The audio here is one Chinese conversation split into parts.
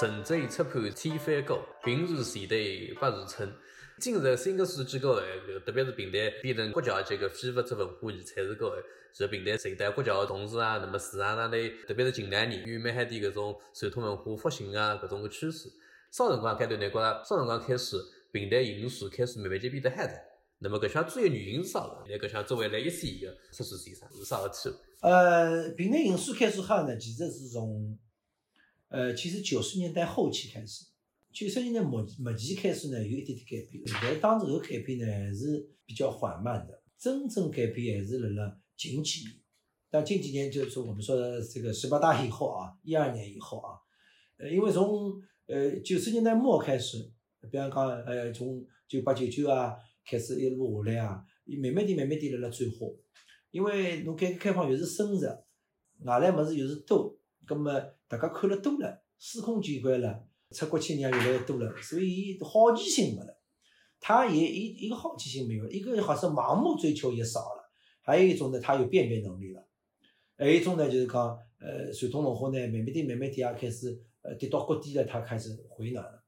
神贼出盘天翻高，平如前队不如春。进入新的数据高哎，特别是平台变成国家级的非物质文化遗产是高哎，是平台承担国家的同时啊，那么市场上头，特别是近两年，有蛮海的搿种传统文化复兴啊，搿种个趋势。啥辰光开头呢，觉着稍辰光开始，平台营数开始慢慢就变得嗨的。那么搿项主要原因是啥个？那搿项作为来一线的测试先生是啥个体呃，平台营数开始嗨呢，其实是从呃，其实九十年代后期开始。九十年代末末期开始呢，有一点点改变，但当时个改变呢还是比较缓慢的。真正改变还是辣辣近几年。但近几年就是说，我们说的这个十八大以后啊，一二年以后啊，呃，因为从呃九十年代末开始，比方讲呃从九八九九啊开始一路下来啊，慢慢点慢慢点辣辣转化。因为侬改革开放越是深入，外来物事越是多，葛么大家看了多了，司空见惯了。出国去人越来越多了，所以好奇心没了。他也一一个好奇心没有，一个好像盲目追求也少了。还有一种呢，他有辨别能力了。还有一种呢，就是讲，呃，传统文化呢，慢慢点、慢慢点也开始，呃，跌到谷底了，他开始回暖了。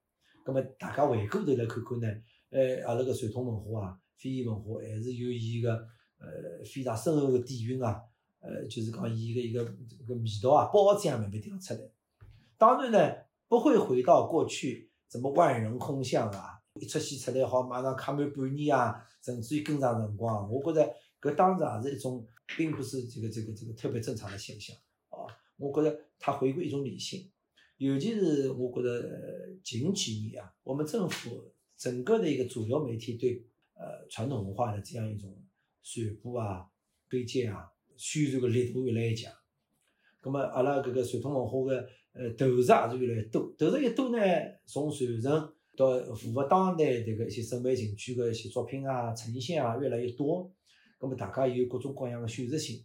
那么大家回过头来看看呢，呃，阿拉个传统文化啊，非遗文化还是有伊个，呃，非常深厚个底蕴啊。呃，就是讲伊个一个个味道啊，包装慢慢调出来。当然呢。不会回到过去，怎么万人空巷啊？一出戏出来好，马上卡满半年啊，甚至于更长辰光。我觉着搿当然也是一种，并不是这个这个这个特别正常的现象啊。我觉着它回归一种理性，尤其是我觉着近几年啊，我们政府整个的一个主流媒体对呃传统文化的这样一种传播啊、推荐啊、宣传的力度越来越强。那么阿拉搿个传统文化个。呃，投入也是越来越多，投入越多呢，从传承到符合当代迭个一些审美情趣的一些作品啊、呈现啊，越来越多。咁么大家有各种各样的选择性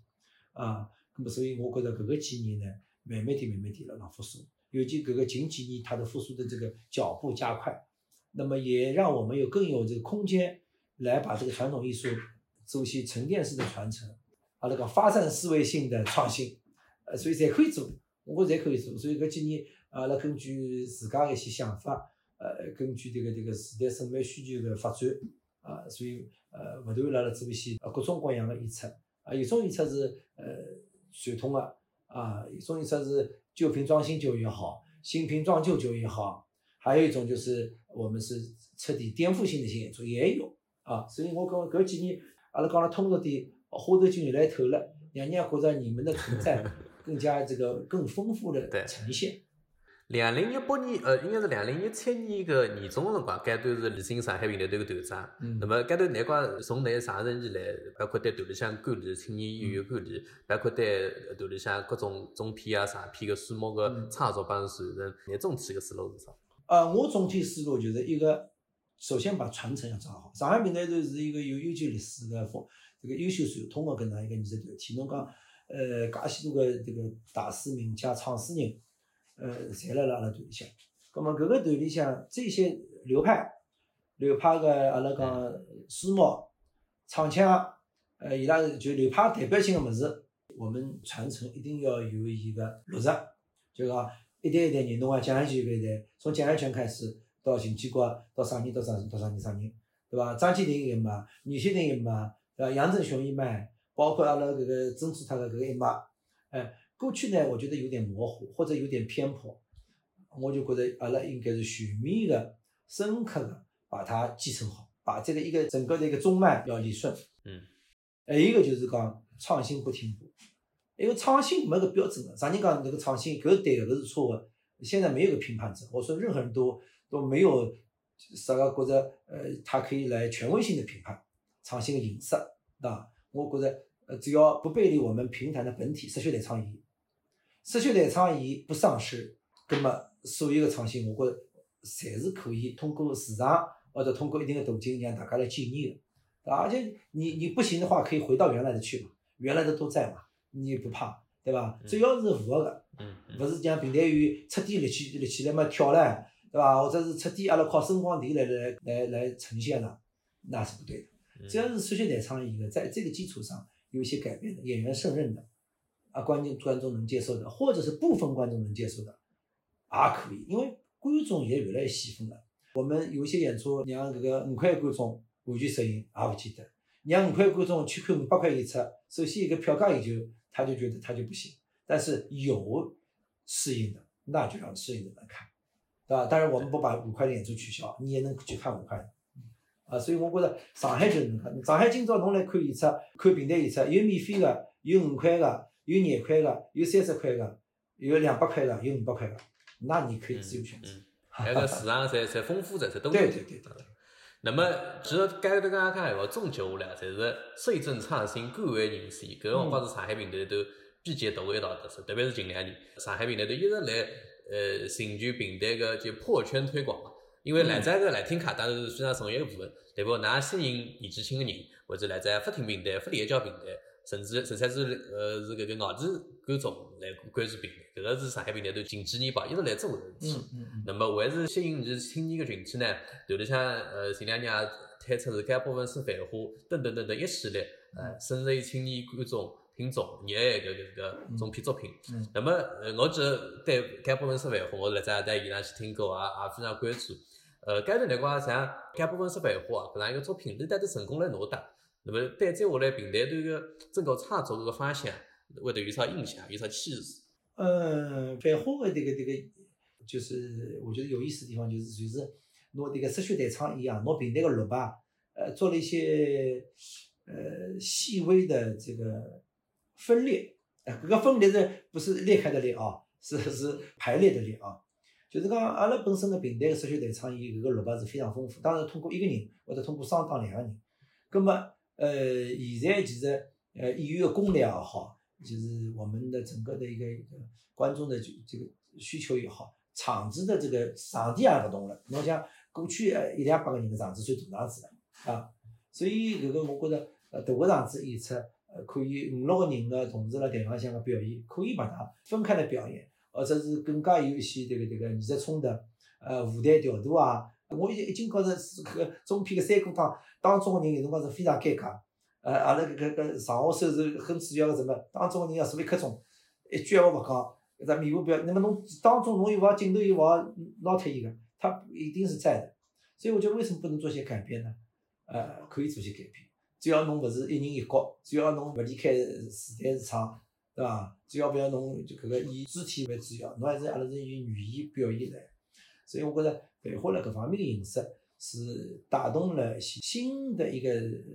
啊，咁么所以我觉着搿个几年呢，慢慢点、慢慢点了，浪复苏。尤其搿个近几年，它的复苏的这个脚步加快，那么也让我们有更有这个空间来把这个传统艺术做一些沉淀式的传承，啊，那个发散思维性的创新，呃，所以才可以做。我侪可以做，所以搿几年阿拉根据自家一些想法，呃，根据迭个迭个时代审美需求个发展，啊，所以呃，勿断辣辣做一些呃各种各样的演出，啊，有种演出是呃传统个，啊，有种演出是旧瓶装新酒也好，新瓶装旧酒也好，还有一种就是我们是彻底颠覆性的新演出也有，啊，所以我讲搿几年阿拉讲了通俗点，花头就越来越透了，让人家觉着你们的存在。更加这个更丰富的呈现。两零一八年，呃，应该是两零一七年个年中个辰光，该段是李新上海平台队个团长。嗯。那么该段难怪从那上任以来，包括对团里向管理、青年演员管理，包括对团里向各种中片啊、长片个数目个创作帮传承，你总体个思路是啥？呃，我总体思路就是一个，首先把传承要抓好。上海平台队是一个有悠久历史个风，这个优秀传统个搿能一个艺术团体。侬讲。呃，介许多个这个大师名家、创始人，呃，侪辣辣阿拉团里向。葛末搿个团里向这些流派、流派个阿拉讲书目、唱腔，呃，伊拉就流派代表性个物事，我们传承一定要有一个落实，就讲一代一代人，侬讲蒋安泉搿一代，从蒋安泉开始到秦建国，到啥人到啥人到啥人啥人，对伐？张建林一脉，倪学林一脉，对伐？杨振雄一脉。包括阿拉搿个曾祖他的搿个一脉，哎，过去呢，我觉得有点模糊或者有点偏颇，我就觉得阿拉应该是全面的、深刻的把它继承好，把这个一个整个的一个中脉要理顺。嗯，还有一个就是讲创新不停步，因为创新没个标准的，啥人讲这个创新搿是对的，搿是错的，现在没有个评判者，我说任何人都都没有啥个觉着呃，他可以来权威性的评判创新的形式，对伐？我觉着，呃，只要不背离我们平台的本体，失去代创意，失去代创意不丧失，那么所有的创新，我觉着侪是可以通过市场或者通过一定的途径让大家来检验的，而且你你不行的话，可以回到原来的去嘛，原来的都在嘛，你不怕，对吧？只要是符合的，嗯，不是讲平台员彻底立起立起来嘛跳了，对吧？或者是彻底阿拉靠声光电来来来来呈现了，那是不对的。只要是失去点创意的，在这个基础上有一些改变的，演员胜任的，啊，观众观众能接受的，或者是部分观众能接受的，可以，因为观众也越来越细分了。我们有些演出让这个五块的观众完全适应也不见得，让五块观众去看五百块演出，首先一个票价也就他就觉得他就不行。但是有适应的，那就让适应的人看，对吧？当然我们不把五块的演出取消，你也能去看五块的。啊，所以我觉着上海就是能上海今朝侬来看演出，看平台演出，有免费个，有五块个，有廿块个，有三十块个，有两百块个，有五百块个，那你可以自由选择。那个市场侪侪丰富在，侪都对对对对。那么，其实刚刚刚刚讲闲话总结下来，侪是税政创新、关怀人士，搿个辰光是上海平台都比较大个一道特色，特别是近两年，上海平台都一直来呃寻求平台个就破圈推广嘛。因为来在个来听卡当然是非常重要一个部分。对不？㑚吸引年纪轻个人，或者来在法庭平台、法联交平台，甚至甚至是呃是搿个外地观众来关注平台，搿个是上海平台都近几年吧一直来做个事体。嗯嗯那么还是吸引是青年个群体呢？头里向呃前两年也推出是该部分是繁花等等等等一系列呃深入青年观众听众热爱搿搿个种片作品。嗯。那么呃我得对该部分是繁花，我辣在在现场去听歌也也非常关注。呃，该段来讲，像该部分是繁花搿样一个作品，你带得成功来拿得，那么对接下来平台对个整个创作这个方向，会得有啥影响，有啥启示？嗯，百货的这个这个，就是我觉得有意思的地方，就是就是拿这个社区台唱一样，拿平台个录吧，呃，做了一些呃细微的这个分裂，呃，搿个分裂是不是裂开的裂啊？是是排列的列啊。就是讲，阿拉本身个平台个社区台创伊搿个萝卜是非常丰富。当然，通过一个人或者通过双档两个人，葛末呃，现在其实呃，演员个功力也好，就是我们的整个的一个一个观众的就这个需求也好，场子的这个场地也勿同了。侬像过去呃一两百个人个场子算大场子了啊，所以搿个我觉着呃大个场子演出呃可以五六个人个同时辣台浪向个表演，可以把它分开来表演。或者是更加有一些这个这个艺术冲突，呃，舞台调度啊，我已经已经觉着是搿个中片个三个当当中个人有辰光是非常尴尬，呃，阿拉搿个搿上下手是很主要个什么？当中个人要做一刻钟，一句闲话勿讲，搿只面部表，那么侬当中侬又勿好镜头又勿好捞脱伊个，他一定是在的。所以我觉得为什么不能做些改变呢？呃，可以做些改变，只要侬勿是一人一角，只要侬勿离开时代市场。对伐？只要不要侬就搿个以肢体为主要，侬还是阿拉是以语言表现来。所以我觉着繁花辣搿方面的形式是带动了新的一个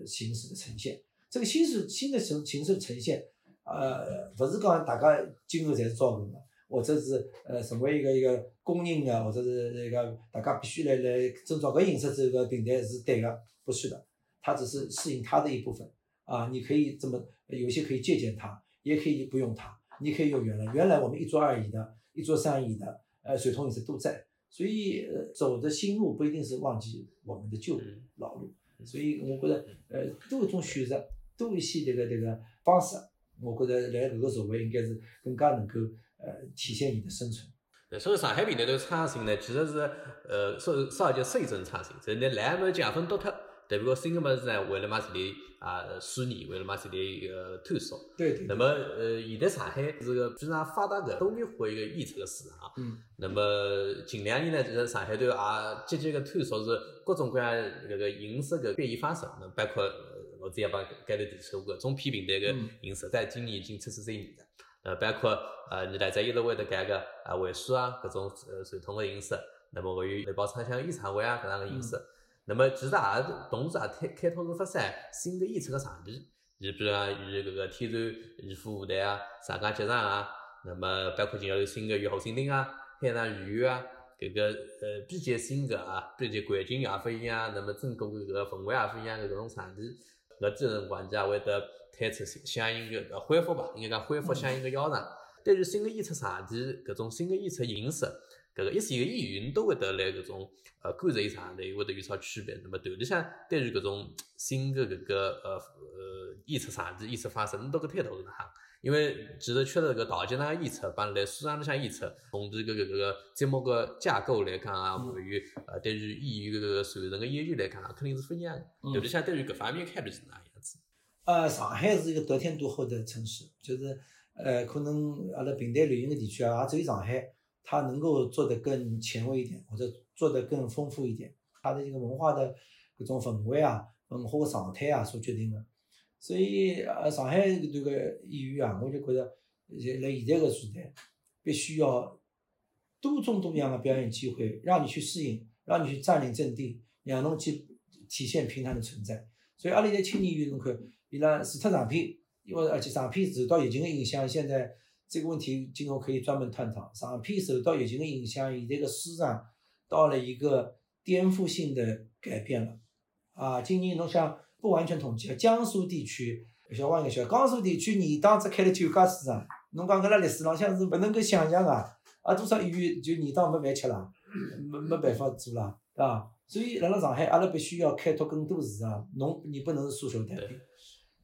形式的呈现。这个新式新的形形式呈现，呃，勿是讲大家今后侪是招工的，或者是呃成为一个一个公认的，或者是一个大家必须来来遵照搿形式这个平台是对的，不是的，它只是适应它的一部分啊。你可以这么有些可以借鉴它。也可以不用它，你可以用原来原来我们一桌二椅的，一桌三椅的，呃，水桶椅子都在，所以走的新路不一定是忘记我们的旧老路，所以我觉得呃多一种选择，多一些这个这个方式，我觉得来这个社会应该是更加能够呃体现你的生存。所以上海平台的创新呢，其实是呃说说叫税政创新，就是你来没讲分独特。代表新个物事呢，为了嘛这里啊虚拟，为了嘛这里个探索。对对。那么呃，现在上海是个非常发达个多元化一个演出个市场。嗯。那么近两年呢，就是上海头也积极个探索是各种各样搿个形式个变异方式。那包括我之前帮盖头提出过中片平台个形式，在今年已经测试三年了。呃，包括呃，你来在一直会得改个啊会书啊，搿种呃传统个形式。那么会有内包唱腔演唱会啊搿样个形式。那么其实也同时也开开拓了发展新的演出个场地，你比如讲与搿个天然艺术舞台啊、长江剧场啊，那么包括今朝有新个与侯新町啊、海上剧院啊，搿个呃比较新的啊，比较环境也勿一样，那么整个搿个氛围也勿一样的搿种场地，搿这辰光也会得推出相应个恢复吧，应该讲恢复相应个邀场。对于新的演出场地，搿种新的演出形式。搿个一线个演员都会得来搿种呃观众场内会得有啥区别？那么头里向对于搿种新的搿个呃呃演出场地、演出方式，侬都搿推头是哪哈？因为其实确实搿大剧场演出帮来书场里向演出，从这个搿个节目个架构来讲啊，还有呃对于演员搿个传承个演员来讲，肯定是不一样的。头里向对于搿方面看法是哪样子？呃，上海是一个得天独厚的城市，就是呃可能阿拉平台流行个地区啊，也只有上海。它能够做得更前卫一点，或者做得更丰富一点，它的这个文化的各种氛围啊、文化状态啊所决定的。所以，呃，上海这个演员啊，我就觉得，在现在个时代，必须要多种多样的表演机会，让你去适应，让你去占领阵地，让侬去体现平台的存在。所以，阿拉在青年演员侬看，伊拉除脱长片，因为而且长片受到疫情的影响，现在这个问题今后可以专门探讨。上片受到疫情的影响，现在个市场到了一个颠覆性的改变了。啊，今年侬想不完全统计，江苏地区，小王应该晓得，江苏地区年档只开了九家市场，侬讲搿辣历史浪向是勿能够想象啊，啊，多少演员就年档没饭吃了，没没办法做了，对伐？所以，辣辣上海，阿拉必须要开拓更多市场。侬你不能是缩小单品，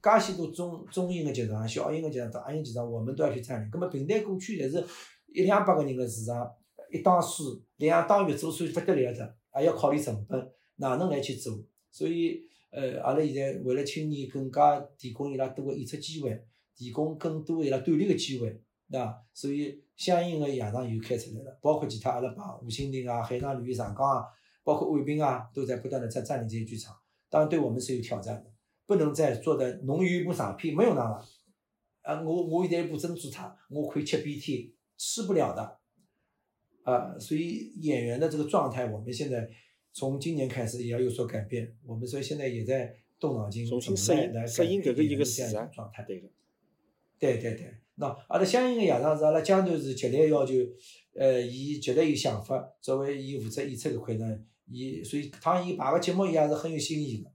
介许多中中型的集团、小型的集团、大型集团，我们都要去占领。葛末平台过去侪是一两百个人的市场，一档书、两档月做算勿得了的，还要考虑成本，哪能来去做？所以，呃，阿拉现在为了青年更加提供伊拉多个演出机会，提供更多伊拉锻炼个机会，对伐？所以，相应个夜场又开出来了，包括其他阿拉帮吴兴亭啊、海上旅游、长江啊。包括卫兵啊，都在不断的在占领这些剧场，当然对我们是有挑战的，不能再做的侬有一部上片没有那了，啊，我我现在一部珍珠塔，我可以吃 BT，吃不了的，啊，所以演员的这个状态，我们现在从今年开始也要有所改变，我们所以现在也在动脑筋，重新适应适应搿个一个市场状态，对个，对对对，那阿拉相应的夜场是阿拉江头是极力要求，呃，伊极力有想法，作为伊负责演出搿块呢。伊所以，趟伊排个节目，伊也是很有新意个。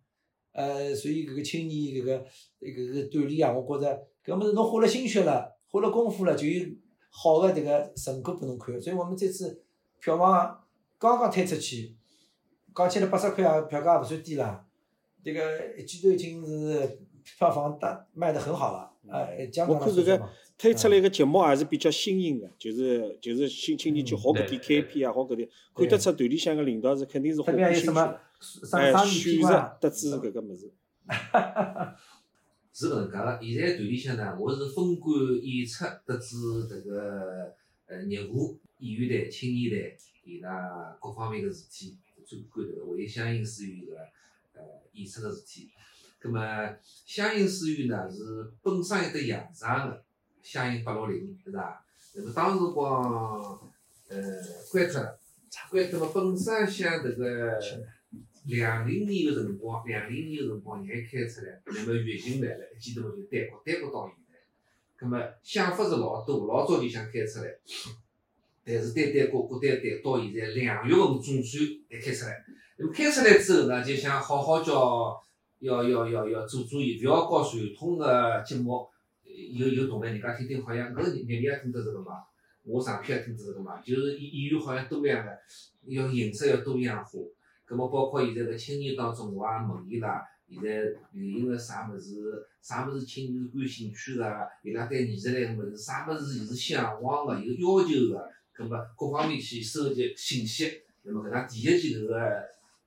呃，所以搿个青年搿个搿个个锻炼啊，我觉着搿物事侬花了心血了，花了功夫了，就有好的迭个成果拨侬看。所以我们这次票房刚刚推出去，讲起来八十块啊，票价也勿算低啦。迭个一记头已经是票房大卖得很好了。呃，江江搿个推出来个节目还是比较新颖个，就是就是新青年去学搿点开篇啊，好搿点，看得出团里向个领导是肯定是花心血，哎，选择得知搿个物事。是搿能介个，现在团里向呢，我是分管演出，得知迭个呃业务、演员队、青年队伊拉各方面个事体，专管迭个为相应书院个呃演出个事体。葛末相应书院呢是本身有得养场个。相应八六零，是伐？那么当时光，呃，关脱了，关脱了。本身像迭个两零年个辰光，两零年个辰光眼开出来，那么疫情来了，一记头就耽搁耽搁到现在。葛么想法是老多，老早就想开出来，但是耽耽搁搁耽耽到现在两月份总算才开出来。那么开出来之后呢，就想好好叫，要要要要做做伊，勿要搞传统个节目。有有同类，人家听听好像，搿日日也听得着个嘛，我上片也听得着个嘛，就是演演员好像多样个，要形式要多样化。葛末包括现在个青年当中，我也问伊拉，现在流行个啥物事，啥物事青年是感兴趣个，伊拉对艺术类个物事，啥物事伊是向往个，有要求个，葛末各方面去收集信息。那么搿能第一期搿个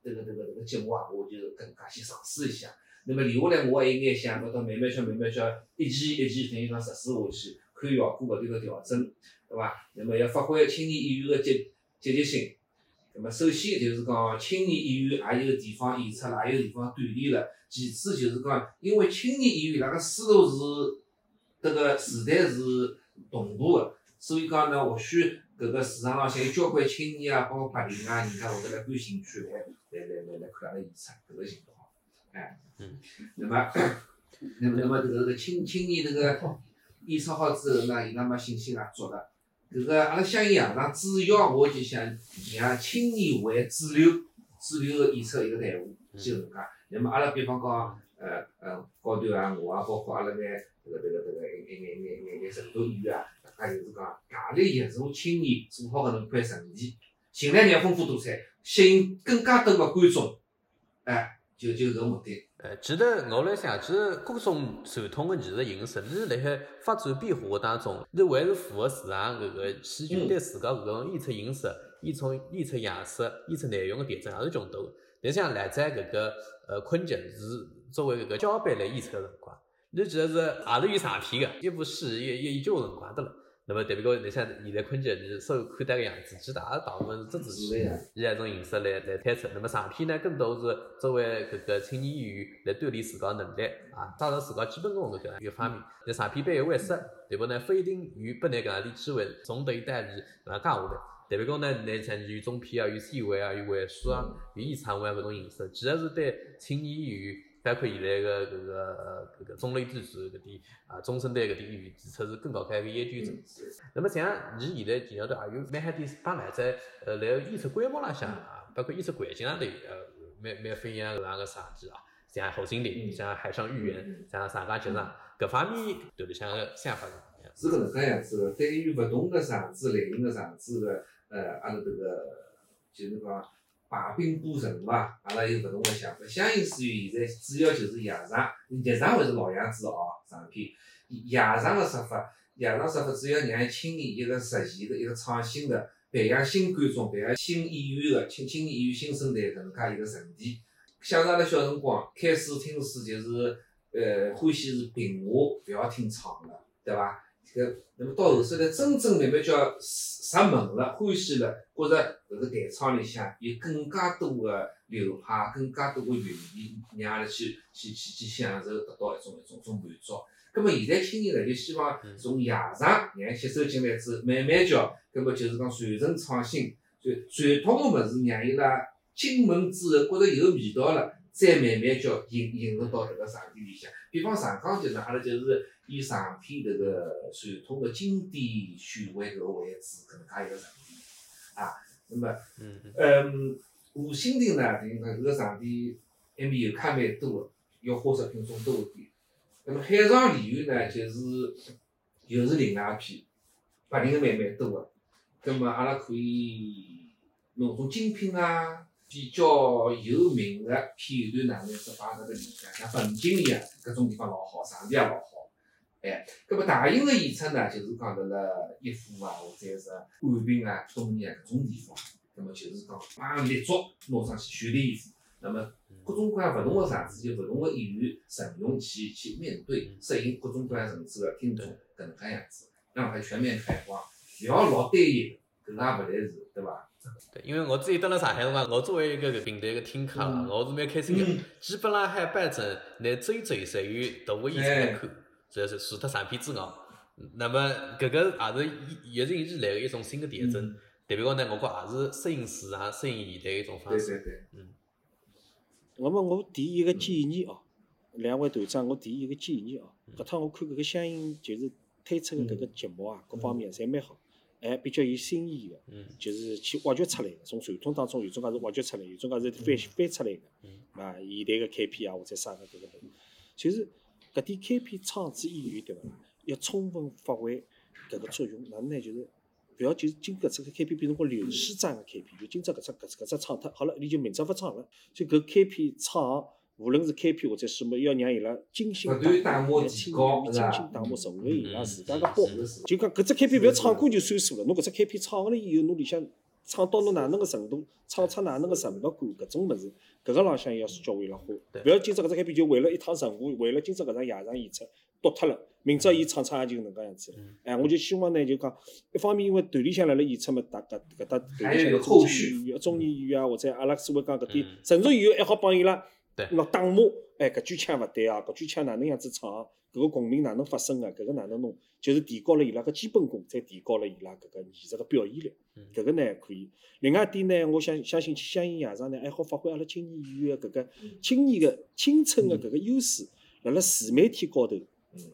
迭个迭个迭个节目啊，我就更加去尝试一下。那么留下来，我还有眼想，搿到慢慢叫慢慢叫，一期一期等于讲实施下去，看效果勿断个调整，对伐？那么要发挥青年演员个积积极性。那么首先就是讲，青年演员也有地方演出了，也有地方锻炼了。其次就是讲，因为青年演员伊拉个思路是，迭个时代是同步个，所以讲呢，或许搿个市场浪向有交关青年啊，包括白领啊，人家会得来感兴趣来来来来来看阿拉演出，搿个情况。哎，嗯，那么，那么，那么，这个个青青年这个演出好之后呢，伊拉么信心也足了。这个阿拉相应夜场主要我就想让青年为主流，主流个演出一个队伍，就搿能介。那么阿拉比方讲，呃呃，高端啊，我啊，包括阿拉眼这个这个这个一眼眼眼眼眼成都演员啊，大家就是讲，大力协助青年做好搿能块成绩，尽量让丰富多彩，吸引更加多个观众，哎。就就搿目的。呃，其实我来想，其实各种传统的艺术形式，你辣海发展变化当中，你还是符合市场搿个戏剧对自家搿种演出形式、演出演出样式、演出内容的调整，还是众多。但像来在搿个呃昆剧是作为搿个教班来演出个辰光，你其实是也是有长篇个，一部戏一一一交辰光得了。那么，对比个你像现在坤姐你所看到个样子，其实大家大部分是纸质以一种形式来来推测。那么上篇呢，更多是作为搿个青年演员来锻炼自家能力啊，找到自家基本功搿个一个方面。那上篇背后为设，对不呢？不一定有不能搿样的机会从头到尾搿样讲下来。特别讲呢，你像有中篇啊，有三维啊，有幻术啊，有演唱会啊搿种形式，其实是对青年演员。包括现在个搿个搿个中类电视搿点啊，中生代搿点演员，提出是更高开个研究层次。那么像你现在前头也有蛮好点帮来在呃来演出规模浪向啊，包括演出环境上头呃蛮蛮飞扬搿样个设计啊，像后心林，像海上豫园，像上港剧场，搿方面对里向个想法是搿能介样子个。对于勿同个场子类型个场子个呃阿拉迭个就是讲。排兵布阵嘛？阿拉有勿同个想法。相应属于现在主要就是夜场，日场还是老样子哦。上片夜场个设法，夜场设法主要让青年一个实现个一个创新个培养新观众、培养新演员个青青年演员新生代搿能介一个阵地。像阿拉小辰光开始听书就是呃欢喜是评话，勿要听唱个，对伐？搿那么到后首来真正慢慢叫入门了，欢喜了，觉着搿个弹唱里向有更加多个流派，更加多个寓意，让阿拉去去去去享受，得到一种一种种满足。葛末现在青年呢，就希望从夜场让吸收进来之后，慢慢叫，葛末就是讲传承创新，传传统个物事让伊拉进门之后觉着有味道了，再慢慢叫引引入到迭个场地里向。比方上港剧场，阿拉就是。以上篇迭个传统个经典选位搿个位置，搿能介一个场地啊。那么，嗯，五星亭呢，等于讲搿个场地埃面游客蛮多个，要花式品种多一点。那么海上梨园呢，就是又是另外一片，白领个蛮蛮多个。葛末阿拉可以弄种精品啊，比较有名个片段哪能是摆辣搿里向，像本景一样，搿种地方老好，场地也老好。哎，搿么大型个演出呢，就是讲到了一府啊，或者是安平啊、东面啊搿种地方，那么就是讲把立足拿上去全力以赴，那么各种各样勿同个场子，就勿同个演员阵容去去面对，适应各种各样层次个听众，搿能介样子，让它全面开花，勿要老单一，搿个也勿来事，对伐？对，因为我自己蹲辣上海辰光，我作为一个搿平台个听客啦，我是蛮开心个，基本浪海办证，来追追侪有大个演出来看。主要是除脱上片之外，那么搿个也是一一直以来的一种新的特征。代表讲呢，我觉也是适应市场、适应现代一种方式。对对对。嗯。那么我提一个建议哦，两位团长，我提一个建议哦。搿趟我看搿个相应就是推出的搿个节目啊，各方面侪蛮好，还比较有新意个。嗯。就是去挖掘出来个，从传统当中有种介是挖掘出来，有种介是翻翻出来个。嗯。啊，现代个开篇啊，或者啥个搿个，就是。搿点开篇唱子演员对伐？要充分发挥搿个作用。哪能呢？就是勿要就是今搿只个开篇变成个流水账个开篇，就今朝搿只搿只搿只唱脱，好了，你就明朝勿唱了。就搿开篇唱，无论是开篇或者什么，要让伊拉精心打磨，精心打磨，成为伊拉自家个包。就讲搿只开篇勿要唱过就算数了，侬搿只开篇唱了以后，侬里向唱到侬哪能个程度，唱出哪能个程度感，搿种物事。搿个浪向要是教会了花，勿要今朝搿只开篇就为了一趟任务，为了今朝搿场夜场演出，夺脱了。明朝伊唱唱也就搿能介样子。哎，我就希望呢，就讲一方面因为团里向辣辣演出嘛，大家搿搭团里向中年演员、中年演员啊，或者阿拉所谓讲搿点成熟演员还好帮伊拉，喏打磨，哎，搿句腔勿对啊，搿句腔哪能样子唱？搿个共鸣哪能发生个？搿个哪能弄？就是提高了伊拉个基本功，再提高了伊拉搿个艺术个表现力。搿个呢可以。另外一点呢，我相相信相应夜场呢，还好发挥阿拉青年演员个搿个青年个青春个搿个优势，辣辣自媒体高头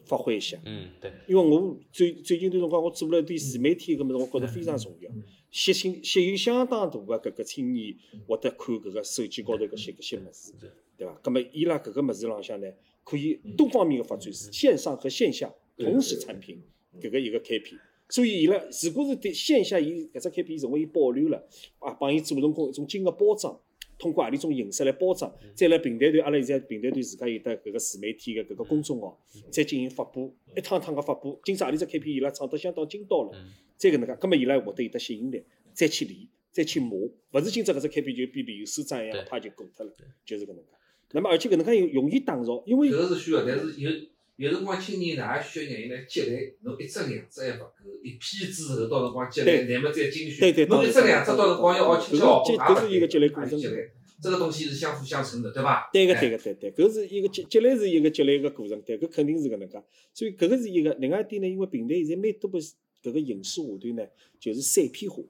发挥一下。嗯，对。因为我最最近段辰光，我做了一段自媒体个物事，我觉着非常重要，吸引吸引相当大个搿个青年会得看搿个手机高头搿些搿些物事，对伐？葛末伊拉搿个物事浪向呢？可以多方面的发展是，线上和线下同时产品，搿个一个 KP。所以伊拉如果是对线下伊搿只 KP 成为伊保留了，啊，帮伊做成功一种金额包装，通过何里种形式来包装，再来平台端，阿拉现在平台端自家有得搿个自媒体的搿个公众号，再进行发布，一趟趟个发布。今朝何里只 KP 伊拉唱得相当精到了，再搿能介，葛末伊拉获得有得吸引力，再去练，再去磨，勿是今朝搿只 KP 就比流水账一样，啪就过脱了，就是搿能介。那么而且搿能介容容易打造，因为搿个是需要，但是有有辰光青年呢也需要让伊来积累，侬一只两只还勿够，一批之后到辰光积累，乃末再精选。对对侬一只两只到辰光要学七搿七学八，是积搿是一个积累过程也积累。这个东西是相辅相成的，对伐？对个，哎对个，对对，搿是一个积积累是一个积累个过程，对，搿肯定是搿能介。所以搿个是一个，另外一点呢，因为平台现在蛮多个搿个形式下头呢，就是碎片化，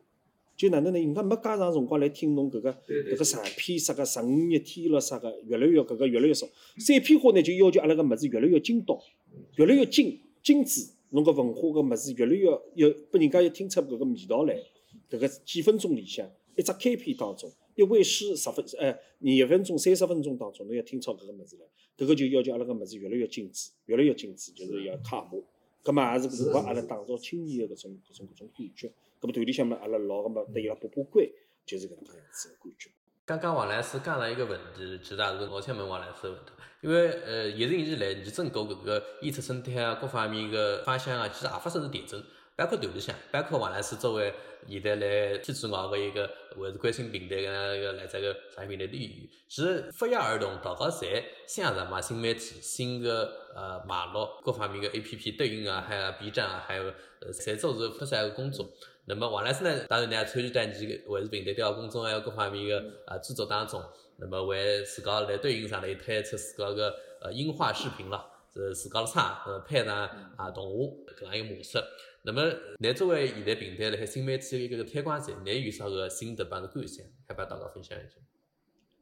就哪能呢？人家没介长辰光来听侬搿个搿个长篇啥个十五日天了啥个，越来越搿个越来越少。散片化呢，就要求阿拉个物事越来越精到，越来越精精致，侬个文化个物事越来越要拨人家要听出搿个味道来。搿个几分钟里向，一只开篇当中，一位诗十分呃廿分钟、三十分钟当中，侬要听出搿个物事来，搿个就要求阿拉个物事越来越精致，越来越精致，就是要卡码。葛末也是符合阿拉打造青年个搿种搿种搿种感觉。葛末团里向嘛，阿拉老个嘛对伊拉把把关，就是搿能介样子个感觉。刚刚王老师讲了一个问题，其实也是我想问王老师的问题，因为呃，一直以来，你整个搿个演出生态啊，各方面个方向啊，其实也发生是调整，包括团里向，包括王老师作为现在来天主校个一个还是关心平台个个来这个产品的利益，其实不约而同，大家侪想着嘛新媒体、新个呃网络各方面个 A P P、抖音啊，还有 B 站啊，还有呃，侪做是发展个工作。那么王老师呢，当然呢也参与到你个还是平台调查公众还有各方面个啊制作当中。那么为自家来抖音上来推出自家个呃音画视频了，是自家的唱，呃配上啊动画搿样一个模式。那么，你作为现在平台辣海新媒体的一个推广者，你有啥个心得帮着感想，还帮大家分享一下？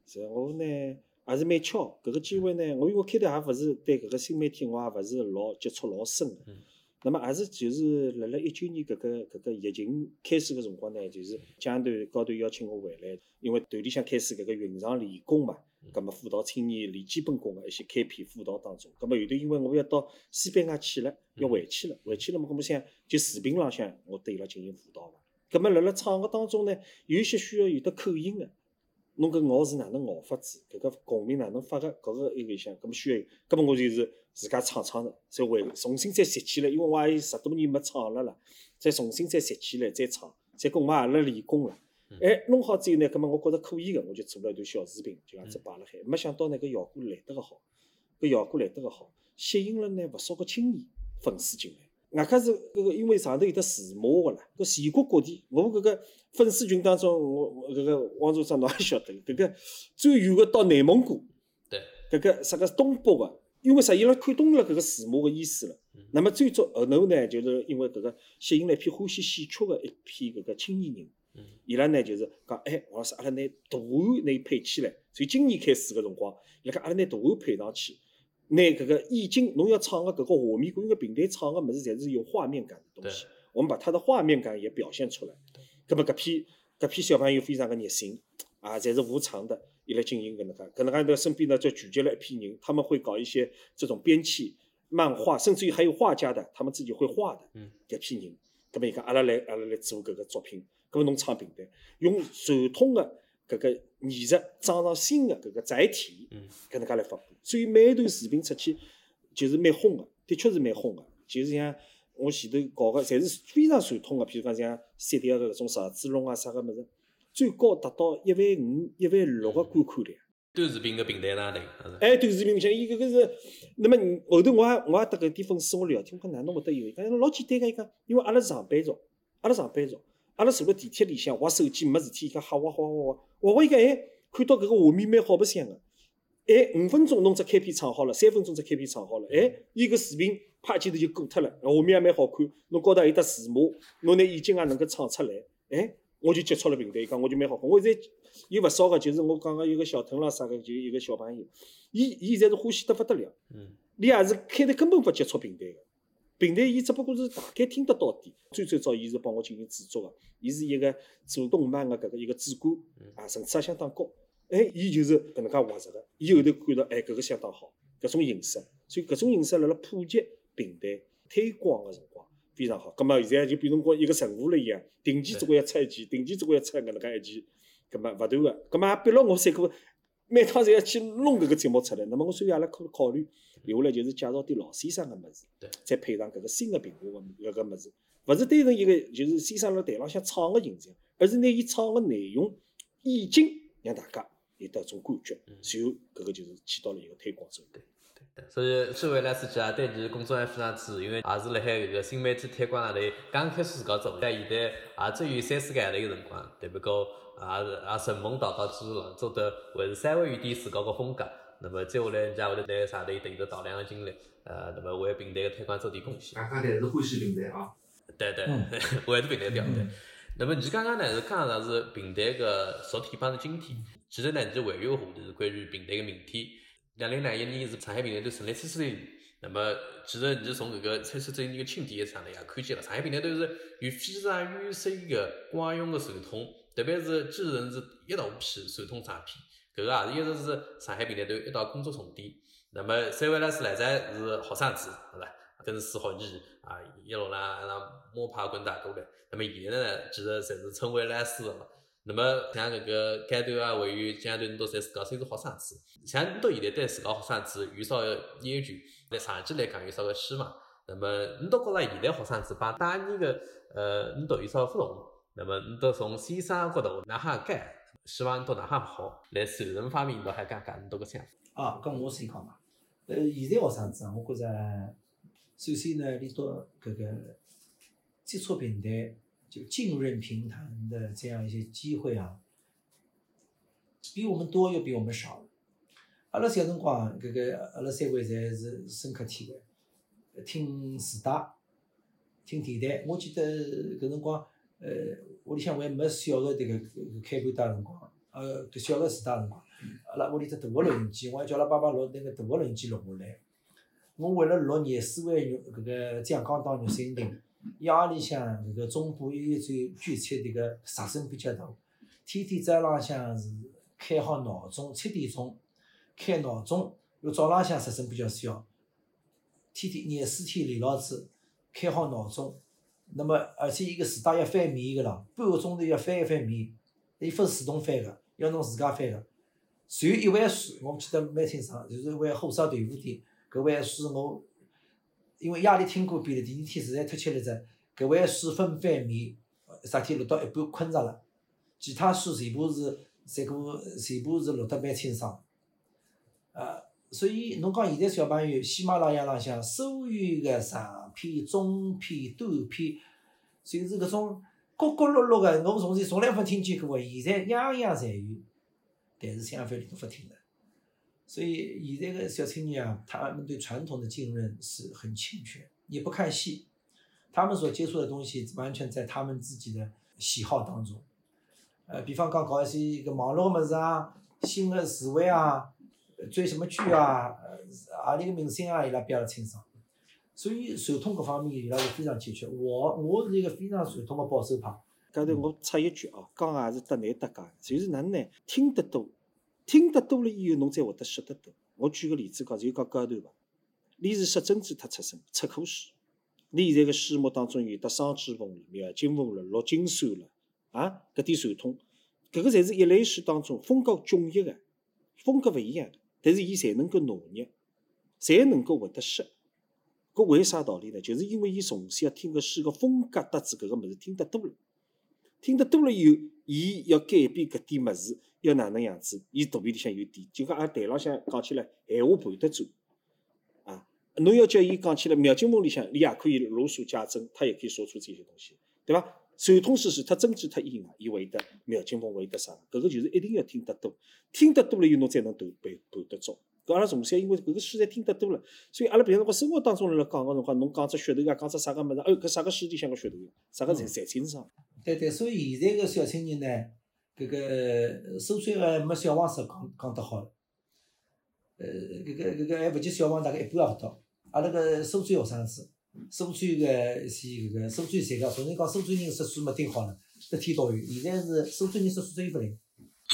是我呢也是蛮巧，搿个机会呢，我因为开头也勿是对搿个新媒体我也勿是老接触老深个。嗯那么也是就是辣辣一九年搿个搿个疫情开始个辰光呢，就是江团高头邀请我回来，因为团里向开始搿个云上理工嘛，葛末辅导青年练基本功个一些开篇辅导当中，葛末后头因为我要到西班牙去了，要回去了，回去了嘛，葛末想就视频浪向我对伊拉进行辅导嘛。葛末辣辣唱个当中呢，有一些需要有得口音个。侬搿咬是哪能咬法子？搿个共鸣哪能发个？搿个一个里向，搿么需要有，搿么我就是自家唱唱的，再回重新再拾起来，因为我也有十多年没唱了啦，再重新再拾起来再唱，再跟我阿拉练功了。哎，弄好之后呢，葛末我觉着可以个，我就做了一段小视频，就搿样子摆辣海。没想到呢，搿效果来得个好，搿效果来得个好，吸引了呢勿少个青年粉丝进来。外加是搿个，因为上头有得字幕个啦，搿全国各地，我搿个粉丝群当中，我我搿个王组长侬也晓得，搿个最远个到内蒙古，对，搿个啥个东北个，因为啥伊拉看懂了搿个字幕个意思了。那么最早后头呢，就是因为搿个吸引了一批欢喜戏曲个一批搿个青年人，嗯伊拉呢就是讲，哎，王老师，阿拉拿图案拿伊配起来，所以今年开始个辰光，伊拉讲阿拉拿图案配上去。拿搿个意境，侬要唱个搿个画面感，因为平台唱个物事侪是有画面感的东西，我们把它的画面感也表现出来。葛么搿批搿批小朋友非常个热心，啊，侪是无偿的，伊来经营搿能介，搿能介呢身边呢就聚集了一批人，他们会搞一些这种编辑、漫画，甚至于还有画家的，他们自己会画的，嗯，搿批人。搿么伊讲阿拉来阿拉来做搿个作品，搿么侬唱平台，用传统的搿个艺术装上新的搿个载体，嗯，搿能介来发布。所以每一段视频出去就是蛮轰的，的确是蛮轰的。就是像我前头搞个，侪是非常传统个，譬如讲像三 D 个搿种十字龙啊啥个物事，最高达到一万五、一万六个观看量。短视频个平台上头，哎，短视频里向伊搿个是，那么后头我也我也搭搿点粉丝我聊天，我讲哪能会得有？伊讲老简单个，伊讲因为阿拉是上班族，阿拉上班族，阿拉坐辣地铁里向划手机没事体，伊讲瞎划划划划，划划伊讲哎，看到搿个画面蛮好白相个。哎，五分钟侬只开篇唱好了，三分钟只开篇唱好了，哎，伊搿视频啪镜头就过脱了，画面也蛮好看，侬高头还有得字幕，侬拿眼睛也能够唱出来，哎，我就接触了平台，伊讲我就蛮好。看，我现在有勿少个，就是我讲个有个小腾啦啥个，就一个小朋友，伊伊现在是欢喜得勿得了，嗯，伊也是开头根本勿接触平台个，平台伊只不过是大概听得到点，最最早伊是帮我进行制作个，伊是一个做动漫个搿个一个主管，啊，层次也相当高。哎，伊就是搿能介画实个，伊后头看到，哎，搿个相当好，搿种形式，所以搿种形式辣辣普及平台推广个辰光非常好。葛末现在就变成讲一个任务了一样，定期总归要出一期，定期总归要出搿能介一期，葛末勿断个，葛末也逼牢我三个每趟侪要去弄搿个节目出来。那么我所以阿拉考考虑留下来就是介绍点老先生个物事对，再配上搿个新个评话个搿个物事，勿是单纯一个就是先生辣台浪向唱个形象，而是拿伊唱个内容意境让大家。有得种感觉，嗯随后搿个就是起到了一个推广作用。对对，所以是未来自己也对其工作还非常支持，因为也是辣海搿个新媒体推广上头刚开始自家做，但现在也只有三四个号头个辰光，对不过也是也顺风倒倒继续了，做得还是稍微有点自家个风格。那么接下来人家会得在上头投入大量的精力，呃，那么为平台个推广做点贡献。大家侪是欢喜平台啊。对对嗯，还是平台调对嗯。那么你刚刚呢是讲上是平台个昨天帮是今天，其实呢你还有个话题是关于平台个明天。两零两一年是上海平台队成立七十周年，那么其实你从搿个七十周年个庆典上来也看见了，上海平台都是有非常优秀个光荣个传统，特别是继承是一大批传统产品，搿个也是一直是上海平台队一道工作重点。那么三位老师来在是学生子，是吧？跟随学艺啊，一路啦让摸爬滚打过来。那么现在呢，其实侪是称为老师了。那么像搿个阶段啊，还有阶段，侬都侪自家算是学生子。像侬到现在对自家学生子有啥个要求？来长期来讲有啥个希望？那么侬都觉着现在学生子帮当年个呃，侬都有啥不同？那么侬都从先生角度哪哈改？希望到哪哈好？来传承方面，侬还讲讲侬多个想法？啊，咁我先讲嘛。呃，现在学生子啊，我觉着首先呢，你到搿个接触平台，就浸润平台的这样一些机会啊，比我们多又比我们少。阿拉小辰光，搿个阿拉三位侪是深刻体会，听磁带，听电台。我记得搿辰光，呃，屋里向还没小个迭个开盘带辰光，呃，搿小个磁带辰光。阿拉屋里只大个录音机，我还叫阿拉爸爸录那个大个录音机录下来。我为了录廿四湾肉搿个江江到玉山亭，夜里向搿个中部一最聚餐迭个噪声比较大，天天早浪向是开好闹钟，七点钟开闹钟，又早浪向噪声比较小，天天廿四天连牢子开好闹钟，那么而且伊个磁带要翻面个咯，半个钟头要翻一翻面，伊勿是自动翻个，要侬自家翻个。随一碗水，我记得蛮清爽，就是一碗火烧豆腐店。搿碗水我，因为夜里听过遍了，第二天实在太吃力着。搿碗水分翻面，啥天录到一半困着了，其他水全部是全部全部是录得蛮清爽。呃，所以侬讲现在小朋友喜马拉雅浪向所有个长篇、中篇、短篇，就是搿种高高落落个，侬从前从来没听见过个，现在样样侪有。但是相反你都勿听了，所以现在个小青年啊，他们对传统的浸润是很欠缺，也不看戏，他们所接触的东西完全在他们自己的喜好当中。呃，比方讲搞一些一个网络么子啊，新的词汇啊，追什么剧啊，呃，何里个明星啊，伊拉比较清爽。所以传统各方面伊拉是非常欠缺。我我是一个非常传统的保守派。刚才我插一句哦，讲也是得难得讲，就是哪能呢？听得多，听得多了以后，侬才会得学得多。我举个例子讲，就讲高头伐？你是设真子特出身，出科书。你现在个书目当中有得双枝凤了、妙金凤了、陆金山了，啊，搿点传统，搿个侪是一类书当中风格迥异个，风格勿一样，但是伊侪能够拿捏，侪能够会得识。搿为啥道理呢？就是因为伊从小听个书个风格搭子搿个物事听得多了。听得多了以后，伊要改变搿点物事，要哪能样子？伊肚皮里向有底，就讲阿台浪向讲起来，闲话盘得住，啊，侬要叫伊讲起来，苗金凤里向，伊也可以如数家珍，他也可以说出这些东西，对伐？传统史实他真知他意外，伊会得苗金凤会得啥？搿个就是一定要听得多，听得多了以后，侬才能盘盘盘得着。搿阿拉从小因为搿个书侪听得多了，所以阿拉平常辰光生活当中辣讲个辰光，侬讲只噱头啊，讲只啥个物事，哦，搿啥个书里向个噱头，啥个侪侪清爽。对对，所以现在个小青年呢，搿个收吹还没小王说讲讲得好。呃，搿个搿个还勿及小王大概一半也勿到。阿拉个收吹学生子，收吹个一些搿个收吹材料，昨天讲收吹人识书没盯好了，得天导语。现在是收吹人识书只有勿灵，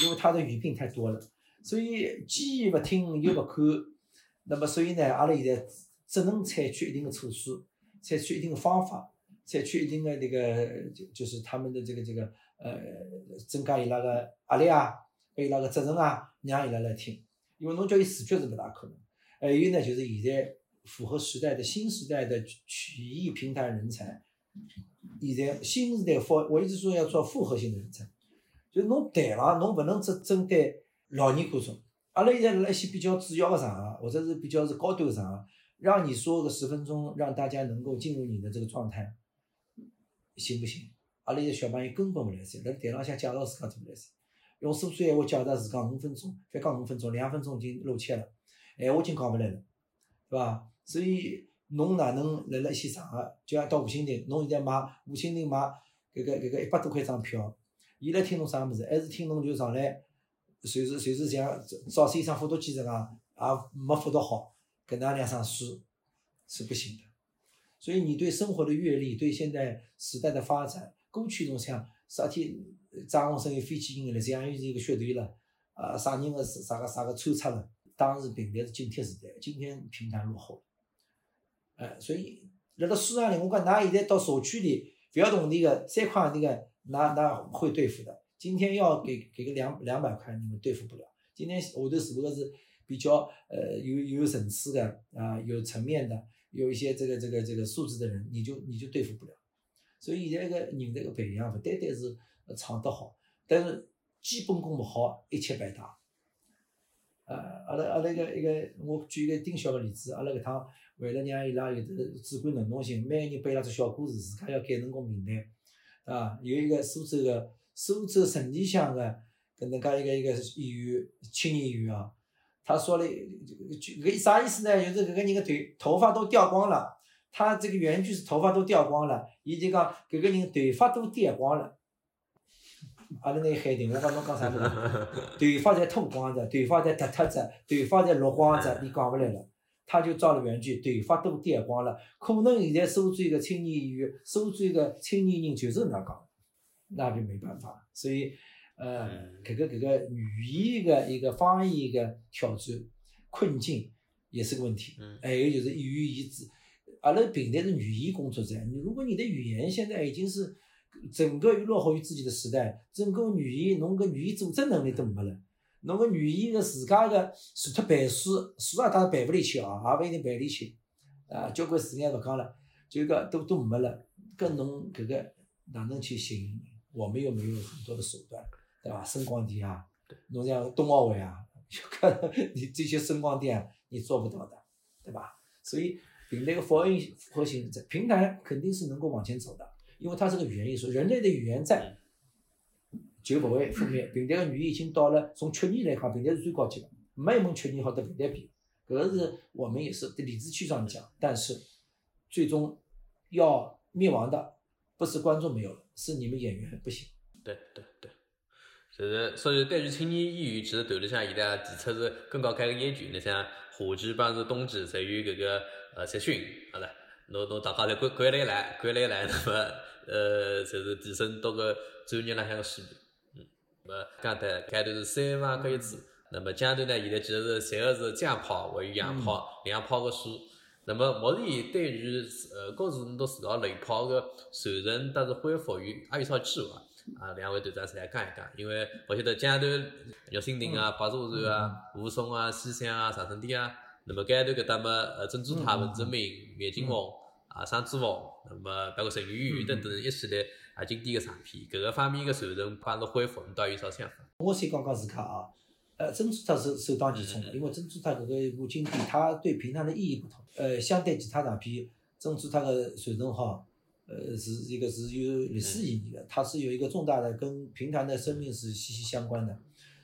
因为他的语病太多了，所以既勿听又勿看，那么所以呢，阿拉现在只能采取一定的措施，采取一定的方法。采取一定的那个，就就是他们的这个这个呃，增加伊拉个压力啊，伊拉个责任啊，让伊拉来听，因为侬叫伊自觉是勿大可能。还有呢，就是现在符合时代的新时代的曲艺平台人才，现在新时代复，我一直说要做复合型的人才，就是侬台上侬勿能只针对老年观众，阿拉现在辣一些比较主要个场合，或者是比较是高端的场合，让你说个十分钟，让大家能够进入你的这个状态，行不行？阿拉现在小朋友根本勿来三，辣台浪向介绍自家都勿来三，用苏州闲话介绍自家五分钟，反讲五分钟，两分钟已经露怯了，闲话已经讲勿来了，对伐？所以侬哪能辣辣一些场合，就像到五星亭，侬现在买五星亭买搿个搿个一百多块张票，伊来听侬啥物事？还是听侬就上来，随时随时像早先生复读机这样，也没复读好，搿能两声书是不行的。所以你对生活的阅历，对现在时代的发展。过去侬想啥天张宏生有飞机音乐了，这样有一个乐队了，啊，啥人个是啥个啥个穿插了。当时平台是津贴时代，今天平台落后，哎，所以辣辣市场里，我讲㑚现在到社区里，勿要动那个三块那个，㑚㑚会对付的。今天要给给个两两百块，你们对付不了。今天下头如果是比较呃有有层次的啊，有层面的，有一些这个这个这个素质的人，你就你就对付不了。所以现在个人才个培养，勿单单是唱得好，但是基本功勿好，一切白搭。呃，阿拉阿拉个一个，我举一个丁小个例子，阿拉搿趟为了让伊拉有的主观能动性，每个人背了只小故事，自家要改成功名单，啊，有一个苏州个苏州城里乡个搿能介一个一个演员，青年演员啊，他说了，就搿啥意思呢？就是搿个人个头头发都掉光了。他这个原句是头发都掉光了，伊就讲搿个人头发都掉光了。阿拉拿伊喊停，我讲侬讲啥物事？头发侪秃光着，头发在脱脱着，头发在落光着，你讲勿来了。他就照了原句，头发都掉光了。可能现在苏州个青年演员，苏州个青年人就是搿能讲，那就没办法。所以，呃，搿个搿个语言个一个方言个挑战困境也是个问题。还有就是语言子。阿拉平台是语言工作者，你如果你的语言现在已经是整个落后于自己的时代，整个语言侬个语言组织能力都没了，侬个语言个自家个除脱背书，书也当然背勿里去哦，也勿一定背里去，啊，交关字眼勿讲了，就讲都都没了，搿侬搿个哪能去吸引？我们又没有很多的手段，对伐？声光电啊，侬像冬奥会啊，你这些声光电你做不到的，对吧？所以。平台个复合性复合性在，平台肯定是能够往前走的，因为它是个语言艺术，人类的语言在，就不会覆灭。平台个语言已经到了，从曲艺来讲，平台是最高级的，没一门曲艺好跟平台比。搿个是我们也是理直气壮的讲，但是最终要灭亡的不是观众没有了，是你们演员不行。对对对，就是所以对于青年演员，其实头里向现在提出是更高开个要求，你像华剧帮是冬季，侪有搿个。呃，实训，好了，侬侬大家侪管管来来，管来来，那么呃，就是提升到个专业浪向个水平。嗯，那么刚才开头是三万可以支，那么江头呢，现在其实是三个是降炮还有洋炮，两炮个数。那么目前对于呃高速公路四号雷炮个传承，但是恢复有还有啥计划？啊，两位队长来讲一讲，因为我晓得江头玉新亭啊、八座山啊、吴淞啊、西乡啊、长城店啊。那么该头搿搭么，呃，珍珠塔、文征明、灭金凤啊、山之凤，那么包括陈圆圆等等一系列啊经典个唱片，搿个方面个传承帮侬恢复，你倒有啥想法？我先讲讲自家啊，呃，珍珠塔是首当其冲的，因为珍珠塔搿个一部经典，它对平常的意义不同。呃，相对其他唱片，珍珠塔个传承哈，呃，是一个是有历史意义的，它是有一个重大的跟平潭的生命是息息相关的，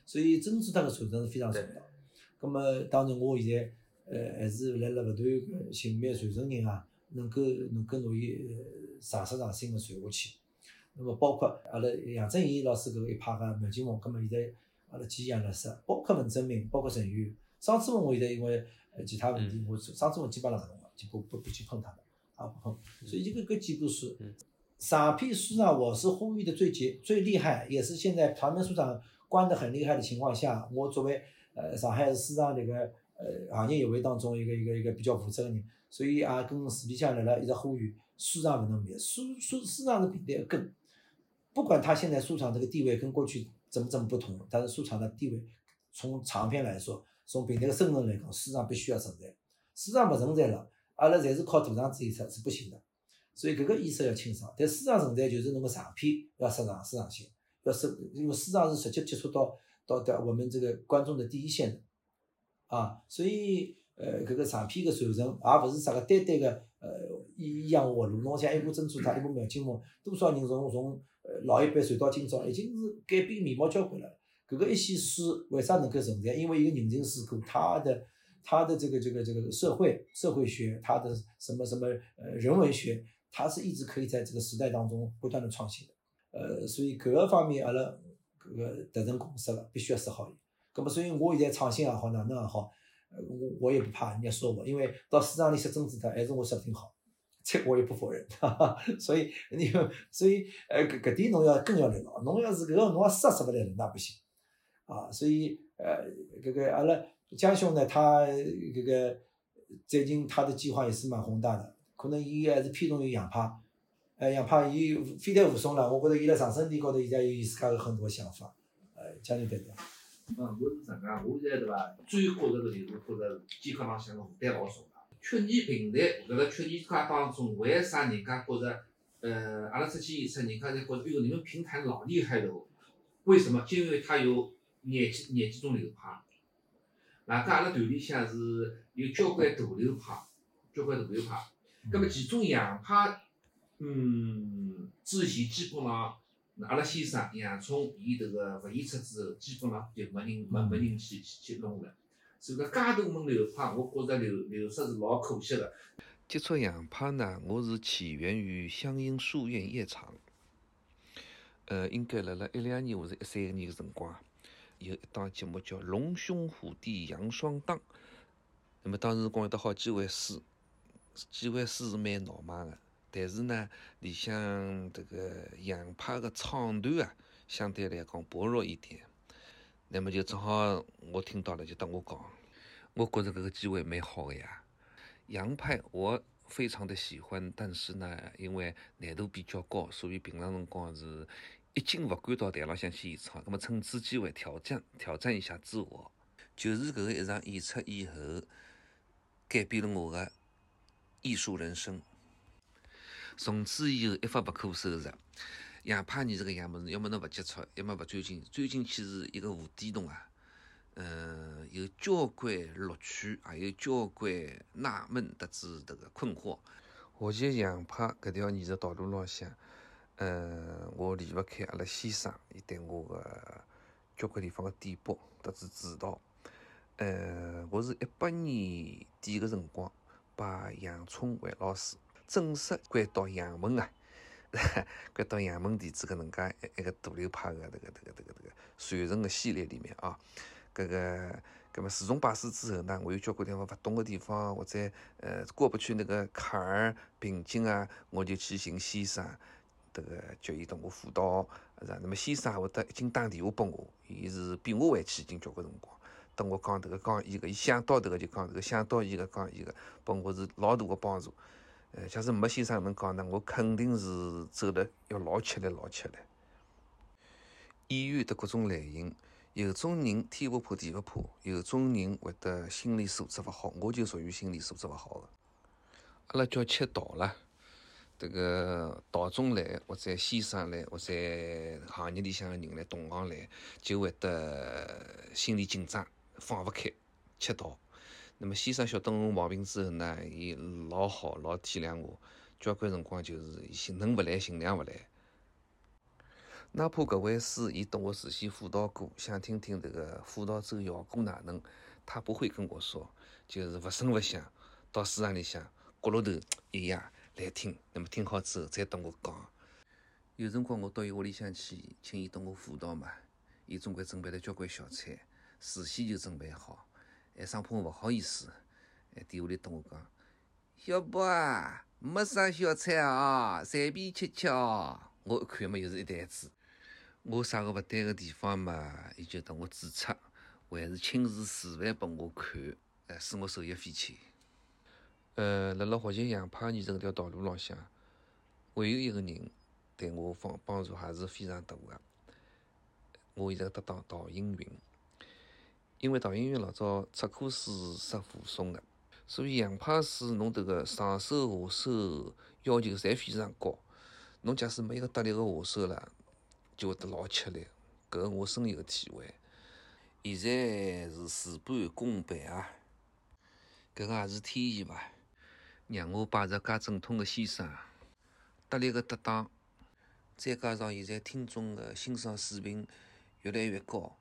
所以珍珠塔个传承是非常重要。那么，当然我现在。呃，还是辣辣勿断个寻觅传承人啊，能够能够拿伊长生长新个传下去。那么包括阿拉杨振宇老师搿个一派个苗金凤，葛末现在阿拉继续辣说，包括文征明，包括陈宇、张志文，我现在因为呃其他问题，我张志文基本上勿弄了，就不不不去碰他的，啊不碰。所以这个搿几部书，上批书呢，我是呼吁的最急最厉害，也是现在团门书长关得很厉害的情况下，我作为呃上海市书场迭个。呃，行业协会当中一个一个一个比较负责个人，所以也跟市里向辣辣一直呼吁，书场勿能灭，书书书场是平台个根，不管他现在书场这个地位跟过去怎么怎么不同，但是书场的地位从长篇来说，从平台个生存来讲，书场必须要存在，书场勿存在了，阿拉侪是靠大场子演出是不行的，所以搿个意识要清爽。但书场存在就是侬个长篇要适当适当性，要是因为书场是直接接触到到的我们这个观众的第一线的。啊，所以呃，搿个长篇个传承，也勿是啥个单单个呃一一样活路。侬像一部珍珠塔，一部妙金梦，多少人从从呃老一辈传到今朝，已经是改变面貌交关了。搿个一些书为啥能够存在？因为一个人情世故，它的它的这个这个这个社会社会学，它的什么什么呃人文学，它是一直可以在这个时代当中不断的创新的。呃，所以搿个方面阿拉搿个达成共识了，必须要说好。葛么，所以我现在创新也好，哪能也好，呃我我也不怕人家说我，因为到市场里说真子的，还是我说挺好，这我也不否认。哈哈，所以你所以呃搿搿点侬要更要来牢，侬要是搿个侬要说说勿来了，那不行。啊，所以呃，搿个阿拉江兄呢，他搿个最近他的计划也是蛮宏大的，可能伊还是偏重于洋派，呃，洋派伊非但武松了，我觉着伊辣上升点高头现在有伊自家有很多想法，呃，江兄对对。嗯，我是啥讲？我现在对伐？最觉着个就是觉着健康浪向个负担老重个。去年平台搿个去年家当中，为啥人家觉着？呃，阿拉出去演出，人家侪觉着，哎呦，你们平台老厉害了哦。为什么？就因为它有。廿几廿几种流派，外加阿拉团里向是有交关大流派，交关大流派。葛末其中洋派，嗯，之前基本上，阿拉先生杨聪伊迭个勿演出之后，基本上就没人没没人去去弄了。所以讲，介大门流派，我觉着流流失是老可惜个。接触洋派呢，我是起源于湘阴书院夜场，呃，应该辣辣一两年或者一三年个辰光。有一档节目叫《龙兄虎弟杨双档》，那么当时光有得好几位师，几位师是蛮闹卖的，但是呢，里向这个洋派的唱段啊，相对来讲薄弱一点。那么就正好我听到了，就等我讲，我觉着这个机会蛮好的呀。洋派我非常的喜欢，但是呢，因为难度比较高，所以平常辰光是。一经勿敢到台浪向去演唱，那么趁此机会挑战挑战一下自我，就是搿个一场演出以后，改变了我的艺术人生。从此以后一发不可收拾。洋派你这个样物事，要么侬勿接触，要么勿钻进，钻进去是一个无底洞啊。嗯，有交关乐趣，还有交关纳闷得知迭个困惑。学习洋派搿条艺术道路浪向。嗯，我离勿开阿拉先生，伊对我个交关地方个点拨，得知指导。呃，我是一八年底个辰光，把杨聪为老师，正式关到杨门啊，关到杨门弟子搿能介一个大流派个迭个迭个迭个迭个传承个系列里面啊。搿个，搿么自从拜师之后呢，我有交关地方勿懂个地方，或者呃过不去那个坎儿瓶颈啊，我就去寻先生。迭个叫伊同我辅导，是吧？那么先生还会得已经打电话拨我，伊是比我还去已经交关辰光。等我讲迭个讲伊个，伊想到迭个就讲迭个，想到伊个讲伊个，拨我是老大个帮助。呃，假使没先生能讲呢，我肯定是走得要老吃力老吃力。演员的各种类型，有种人天不怕地不怕，有种人会得心理素质勿好，我就属于心理素质勿好个。阿拉叫吃道了。这个道中来，或者先生来，或者行业里向个人来，同行来，就会得心理紧张，放勿开，吃道。那么先生晓得我毛病之后呢，伊老好，老体谅我，交关辰光就是心能勿来，尽量勿来。哪怕搿位师，伊等我事先辅导过，想听听这个辅导之后效果哪能，他不会跟我说，就是勿声勿响，到市场里向角落头一压。来听，那么听好之后再跟我讲。有辰光我到伊屋里向去，请伊帮我辅导嘛。伊总归准备了交关小菜，事先就准备好，还生怕我勿好意思，还电话里跟我讲：“小宝啊，没啥小菜啊，随便吃吃哦。”我一看嘛，又是一袋子。我啥个勿对个地方嘛，伊就跟我指出，还是亲自示范拨我看，哎，使我受益匪浅。呃，辣辣学习洋派艺术搿条道路浪向，还有一个人对我帮帮助还是非常大个。我现在搭档陶英云，因为陶英云老早出课是说武松个，所以杨派师侬迭个上手下手要求侪非常高。侬假使没一个得力个下手了，就会得老吃力。搿个我深有体会。现在是事半功倍啊！搿个也是天意伐？让我摆着介正统个先生，得力个搭档，再加上现在听众个欣赏水平越来越高，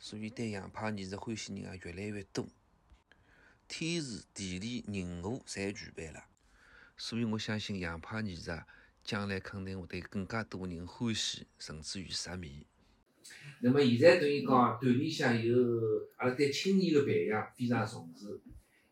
所以对洋派艺术欢喜人也越来越多。天时、地利、人和侪具备了，所以我相信洋派艺术将来肯定会对更加多人欢喜，甚至于着迷。那么现在等于讲团里向有阿拉对青年个培养非常重视。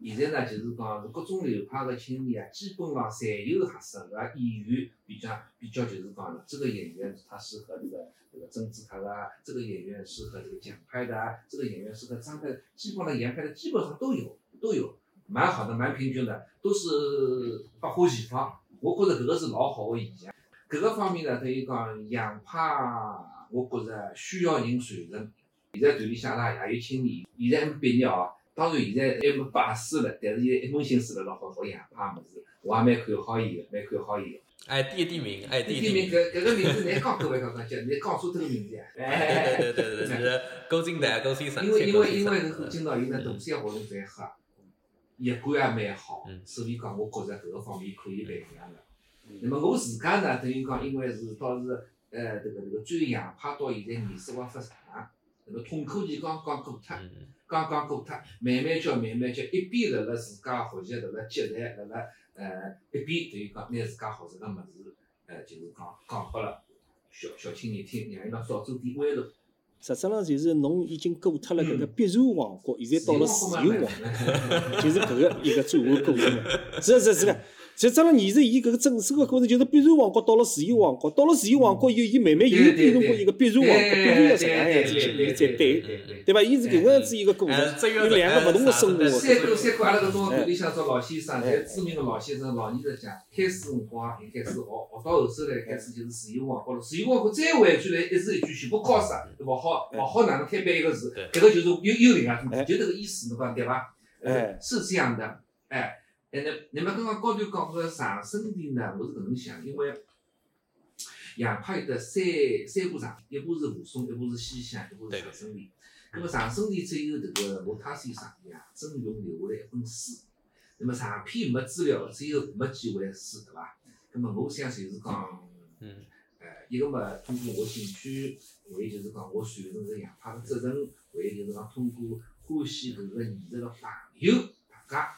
现在呢，就是讲各种流派个青年啊，基本上侪有合适个演员，比较比较就是讲，这个演员他适合这个这个曾志特啊，这个演员适合这个蒋派的啊，这个演员适合张派，基本上杨派的基本上都有都有，蛮好的，蛮平均的，都是百花齐放。我觉着搿个是老好个现象。搿个方面呢，等于讲洋派，我觉着需要人传承。现在团里向啦也有青年，现在还没毕业哦。当然现在还没拜师了，但是现在一门心思辣辣学学洋派物事，我也蛮看好伊个，蛮看好伊个。哎，点点名，哎，点点名，搿搿个名字你讲可勿讲讲讲，你讲出这个名字呀？对对对对高金蛋高先生。因为因为因为是今朝有那大三活动侪黑，一贯也蛮好，所以讲我觉着搿个方面可以培养个。那么我自家呢，等于讲因为是倒是呃，这个这个追洋派到现在二十万发长，那么统考期刚刚过脱。刚刚过脱，慢慢叫，慢慢叫，一边辣辣自家学习，辣辣积累，辣辣呃一边等于讲拿自家学习个物事，呃就是讲讲拨了小小青年听，让伊拉少走点弯路。实质上就是侬已经过脱了搿个必然王国，现在到了自由王国，就是搿个一个转换过程。是是是个。实际上，艺术伊搿个整首个过程就是必然王国到了自由王国，到了自由王国以后，伊慢慢又变成过一个必然王国，必然要这样样子去，伊再对，对伐？伊是搿个样子一个过程，有两个勿同的生活。三哥，三哥，阿拉搿种团里向做老先生，侪知名个老先生、老艺术家，开始辰光一开始学，学到后首来开始就是自由王国了。自由王国再回去来，一字一句全部敲死，勿好勿好哪能推翻一个字，搿个就是幽幽灵啊，就这个意思，侬讲对伐？哎，是这样的，哎。哎，那那么刚刚高头讲个长生殿呢，我是搿能想，因为杨派有得三三部长，一部是武松，一部是西厢，一部是长生殿。那么长生殿只有迭个罗塔西上面啊，曾用留下来一本书。那么长篇没资料，只有没几回书，对伐？那么我想就是讲，嗯，呃，一个嘛，通过我兴趣，为就是讲我传承搿杨派个责任，为就是讲通过欢喜搿个艺术个朋友，大家。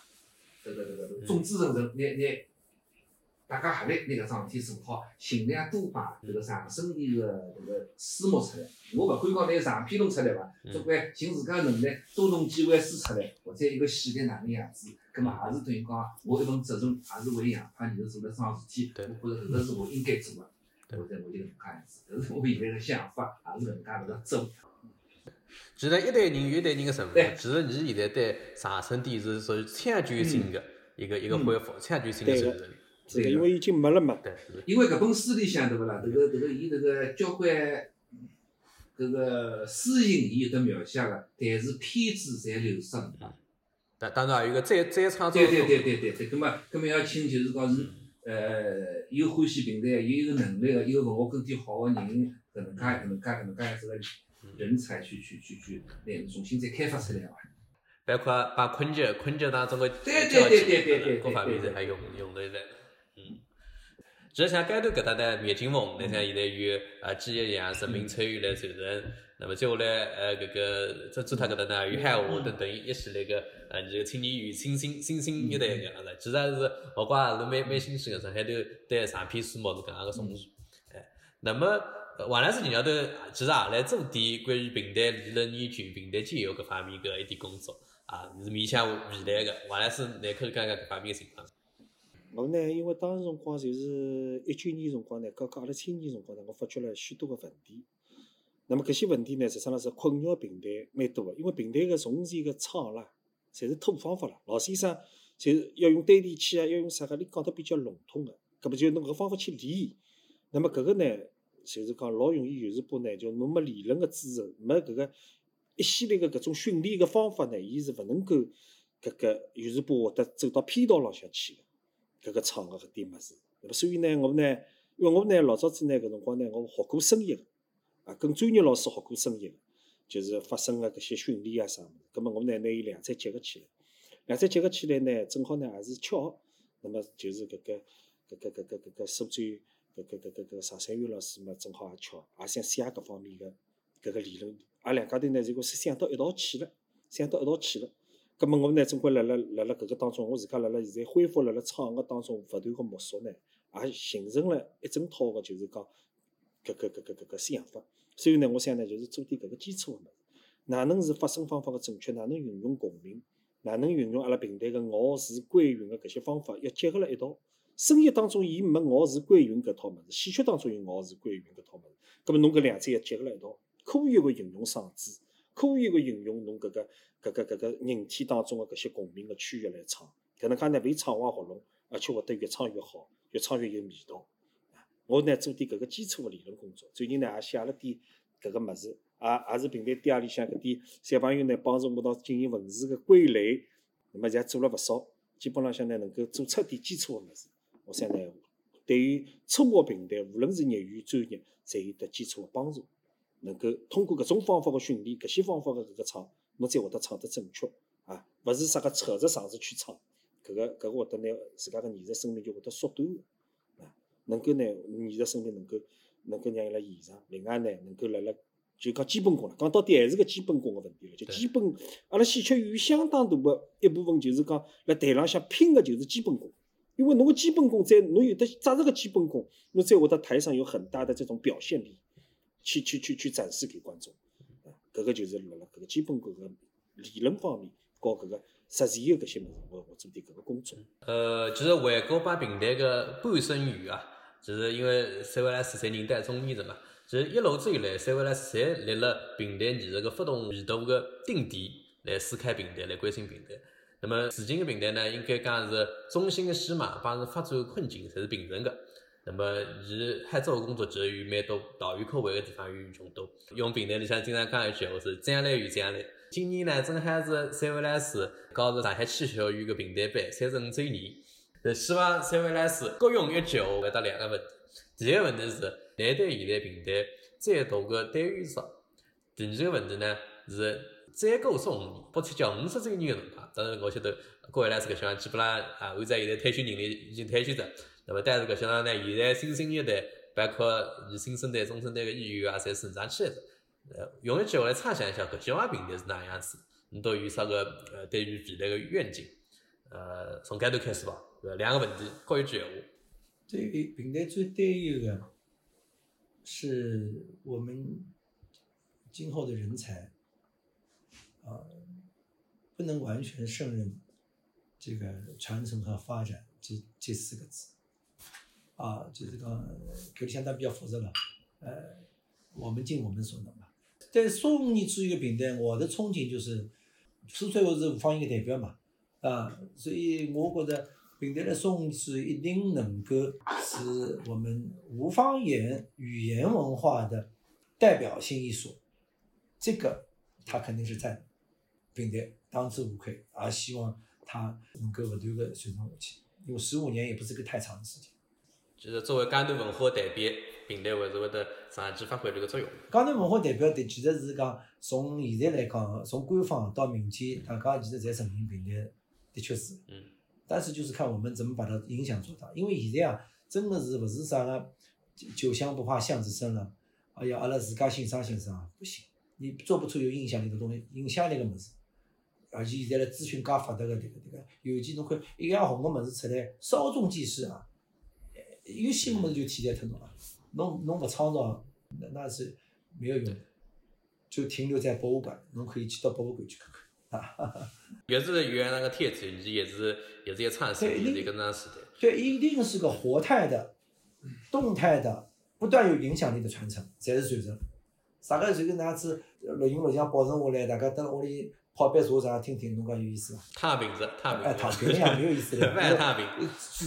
这个这个众志成城，拿拿大家合力拿搿桩事体做好，尽量多摆这个上升点个这个私募出来。我勿管讲拿长篇弄出来伐，总归尽自家能力多弄几万书出来，或者一个系列哪能样子，葛末也是等于讲我一份责任，也是为洋派艺术做了桩事体。我觉着搿个是我应该做个，或者我就搿能介样子，搿是我现在个想法，也是搿能介搿个做。其实一代人有一代人个成分，其实你现在对上升点是属于抢救性的一个一个恢复，抢救性个传承。是个，因为已经没了嘛。对。因为搿本书里向对勿啦？迭个迭个伊迭个交关搿个诗情伊有得描写个，但是片子侪流失了。当当然还有个再再创作。对对对对对对，葛末葛末要请就是讲是呃有欢喜平台，有一个能力个，有文化根底好个人，搿能介搿能介搿能介样子个。人才去去去去，来重新再开发出来嘛！包括把昆剧昆剧当中的对对对对对对各方面侪还用用得来。嗯，其实像街头搿搭呢，灭金凤，你像 现在有啊几亿样人民参与来传承，那么接下来呃搿个这朱塔搿搭呢，有海华等等一系列个呃这个青年与新新新新一代个样子，其实还是我觉也是蛮蛮新鲜个，上海头对上篇书目是搿样个重视。哎，那么。王老师，你要头其实也来做点关于平台理论研究、平台教育搿方面个一点工作啊，是面向未来个。王老师，来口讲讲搿方面个情况。我呢，因为当时辰光就是一九年辰光呢，搞搞阿拉青年辰光呢，我发觉了许多个问题。那么搿些问题呢，实际上是困扰平台蛮多个，因为平台个从前个厂啦，侪是土方法啦，老先生就是要用单电器啊，要用啥个，你讲得比较笼统个，搿么就用搿方法去理。那么搿个呢？就是讲老容易有时波呢，就侬没理论个支持，没搿个一系列个搿种训练个方法呢，伊是勿能够搿个有时波会得走到偏道浪向去个搿个厂个搿点物事。那么所以呢，我呢，因为我呢老早子呢搿辰光呢，我学过声乐个，啊，跟专业老师学过声乐个，就是发声个搿些训练啊啥物事。葛末我呢拿伊两者结合起来，两者结合起来呢，正好呢也是巧。那么就是搿个搿个搿个搿个苏州搿搿搿搿个常山玉老师嘛，正好也巧，也想写搿方面个搿个理论。阿两家头呢，就讲是想到一道去了，想到一道去了。葛末我呢，总归辣辣辣辣搿个当中，我自家辣辣现在恢复辣辣创个当中勿断个摸索呢，也形成了一整套个就是讲搿搿搿搿搿个想法。所以呢，我想呢，就是做点搿个基础个物事。哪能是发声方法个正确？哪能运用共鸣？哪能运用阿拉平台个咬字归韵个搿些方法，要结合辣一道。声乐当中伊没咬字归云搿套物事，戏曲当中有咬字归云搿套物事。葛末侬搿两者要结合辣一道，科学个运用嗓子，科学个运用侬搿个搿个搿个人体当中个搿些共鸣个区域来唱。搿能介呢，勿唱歪喉咙，而且会得越唱越好，越唱越有味道。我呢做点搿个基础个理论工作，最近呢也写了点搿个物事。也也是平台底下里向搿点小朋友呢，帮助我到进行文字个归类，那么也做了勿少，基本浪向呢能够做出点基础个物事。我想呢，对于初学平台，无论是业余专业，侪有得基础个帮助。能够通过搿种方法个训练，搿些方法个搿个唱，侬才会得唱得正确啊！勿是啥个扯着嗓子去唱，搿个搿个会得拿自家个艺术生命就会得缩短啊！能够呢，艺术生命能够能够让伊拉延长，另外呢，能够辣辣。就讲基本功了，讲到底还是个基本功个问题了。就基本，阿拉戏曲有相当大个一部分就是讲辣台浪向拼个就是基本功。因为侬个基本功在，侬有得扎实个基本功，侬在我的台上有很大的这种表现力，去去去去展示给观众。搿个就是辣辣搿个基本功个理论方面，搞搿个实践个搿些物事，我我做点搿个工作。呃，其实回国把平台个半生缘啊，就是因为三位老师侪认得中年的嘛。其实一路子以来，三位老师侪立了平台艺术个发动味道个定点来撕开平台，来关心平台。那么，如今的平台呢，应该讲是中心的戏码帮是发展困境才是平衡的。那么，伊海做个工作其实有蛮多岛屿口位个地方有众多。用平台里向经常讲一句话是“将来与将来”。今年呢，正好是三位老师搞着上海戏曲学院个平台班三十五周年，是希望三位老师各用一句话回答两个问题。第一个问题是。难对现在平台再大个单元少。第二个问题呢是再过十五年，或者叫五十周年的辰光，当然我晓得各位老师搿项基本上啊，按照现在退休年龄已经退休了。那么但是搿项呢，现在新生一代，包括新生代、中生代个医院啊，侪成长起来着。呃，用一句话来畅想一下，搿些平台是哪样子？你都有啥个呃对于未来个愿景？呃，从开头开始吧。两个问题，各一句闲话。对于平台最担忧个。是我们今后的人才啊，不能完全胜任这个传承和发展这这四个字啊，就是讲，搿里相当比较复杂了。呃，我们尽我们所能吧。在送你出一个平台，我的憧憬就是，苏翠我是吴方言的代表嘛，啊，所以我觉得。平台的宋词一定能够是我们吴方言语言文化的代表性艺术，这个他肯定是在平台当之无愧，而希望他能够不断的传承下去，因为十五年也不是个太长的时间。就是作为江南文化代表，平台还是会得长期发挥这个作用。江南文化代表的其实是讲从现在来讲，从官方到民间，大家其实侪承认平台的确是。嗯。但是就是看我们怎么把它影响做大，因为现在啊，真的是不是啥个酒香不怕巷子深了，哎呀，阿拉自家欣赏欣赏不行，你做不出有影响力的东西，影响力个么事，而且现在嘞资讯介发达个迭个迭个，尤其侬看一样红个物事出来，稍纵即逝啊，有新物事就替代脱侬了，侬侬勿创造，那那是没有用的，就停留在博物馆，侬可以去到博物馆去看看。也是原那个天子，也是也是一创新，也是一个那时代。对，一定是个活态的、动态的、不断有影响力的传承，才是传承。啥个就跟那样子录音录像保存下来，大家等屋里泡杯茶啥听听，侬讲有意思伐？太平子，躺平。哎，躺平呀，没有意思的。万躺平。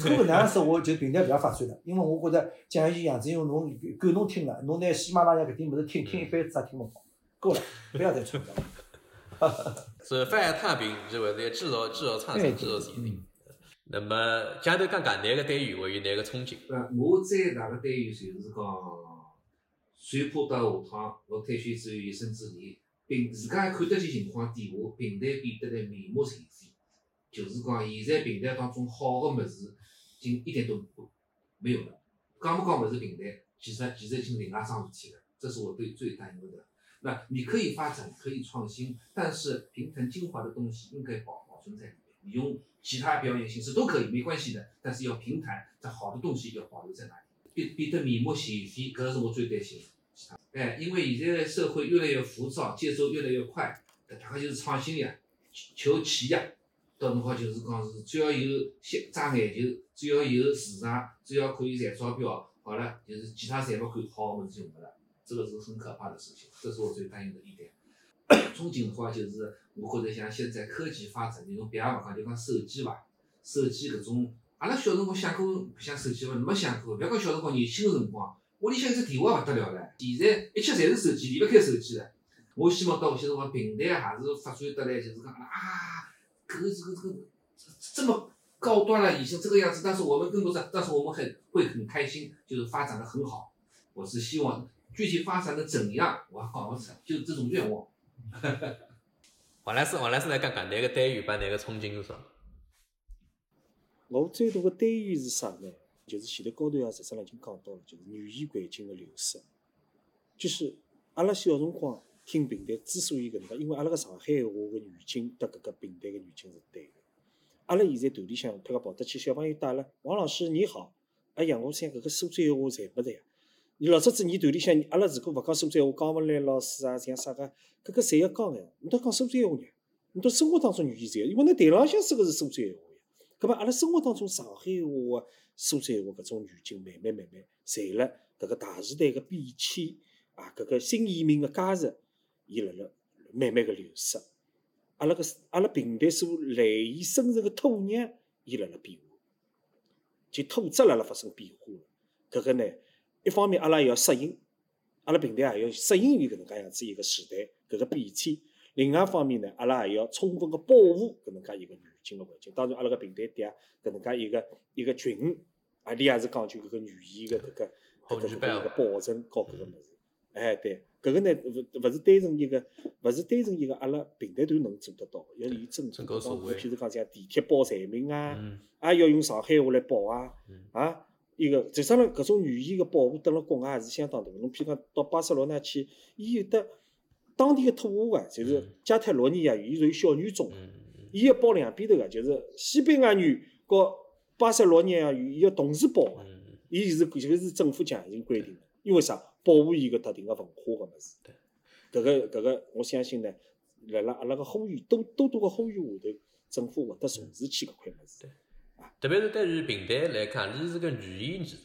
如果那样说，我就平台不要发展了，因为我觉得讲一句杨子荣，侬够侬听了，侬拿喜马拉雅搿点物事听听一辈子也听勿好，够了，不要再传了。是发展太平，就会在制造、制造创新、制造产品。那么，讲头讲讲哪个单元会有哪个憧憬？呃，我在哪个单元就是讲，随坡到下趟，我退休之后有生之年，平自家看得见情况底下，平台变得来面目全非。就是讲现在平台当中好个物事，已经一点都没有了。讲不讲物事平台，其实其实已经另外一桩事体了。这是我最最担忧的。那你可以发展，可以创新，但是平腾精华的东西应该保保存在里面。你用其他表演形式都可以，没关系的。但是要平台，这好的东西要保留在那里，变变得面目全非，搿是我最担心的。哎，因为现在社会越来越浮躁，节奏越来越快，大家就是创新呀，求企呀，到辰光就是讲是只要有先抓眼球，只要有市场，只要可以赚钞票，好了，就是其他侪勿管，好物事就没了。这个是很可怕的事情，这是我最担忧的一点。憧憬的话，就是我觉着像现在科技发展，你侬别个勿讲，就讲手机伐，手机搿种，阿拉小辰光想过想手机伐？没想过，覅讲小辰光年轻个辰光，屋里向一只电话勿得了唻。现在一切侪是手机，离勿开手机了。我希望到搿些辰光，平台也是发展得来，就是讲啊，搿个这个这个这么高端了，已经这个样子，但是我们更多是，但是我们很会很开心，就是发展的很好。我是希望。具体发展的怎样，我还讲勿出，就是这种愿望。王老师，王老师来讲讲，哪个单元把哪个憧憬是啥？我最大的担忧是啥呢？就是前头高头也实际上已经讲到了，就是语言环境的流失。就是阿拉小辰光听平台，之所以搿能介，因为阿拉个上海话个语境搭搿个平台个语境是对个。阿拉现在团里向，譬如跑得去，小朋友带了，王老师你好，哎呀，我想搿个苏州话侪没得呀。你老早子你团里向，阿拉如果勿讲苏州话，讲勿来老师啊，像啥个，搿个侪要讲个。侬都讲苏州话呢？你到生活当中语言侪要，因为侬台浪向说个是苏州话呀。搿么阿拉生活当中上海话、苏州话搿种语境，慢慢慢慢，随了搿个大时代个变迁啊，搿个新移民个加入，伊辣辣慢慢个流失。阿拉个阿拉平台所赖以生存个土壤，伊辣辣变化，就土质辣辣发生变化了。搿个呢？一方面，阿拉也要适应，阿拉平台也要适应于搿能介样子一个时代搿个变迁。另外一方面呢，阿拉也要充分个保护搿能介一个语境个环境。当然，阿拉个平台底下搿能介一个一个群，阿里也是讲究搿个语言个搿个搿个搿个保存和搿个物事。哎，对，搿个呢勿勿是单纯一个，勿是单纯一个阿拉平台团能做得到，要以正正当，譬如讲像地铁报站名啊，也要用上海话来报啊，啊。一个，实际上搿种语言个保护，蹲辣国外也是相当大。侬譬如讲到巴塞罗那去，伊有得当地个土话个，就是加泰罗尼亚语，伊属于小语种。伊要报两边头个，就是西班牙语和巴塞罗那亚语，伊要同时报个。伊是搿个是政府强行规定个，因为啥？保护伊个特定个文化个物事。搿个搿个，我相信呢，辣辣阿拉个呼吁多多多个呼吁下头，政府会得重视起搿块物事。特别是对于平台来看，伊是个语言艺术。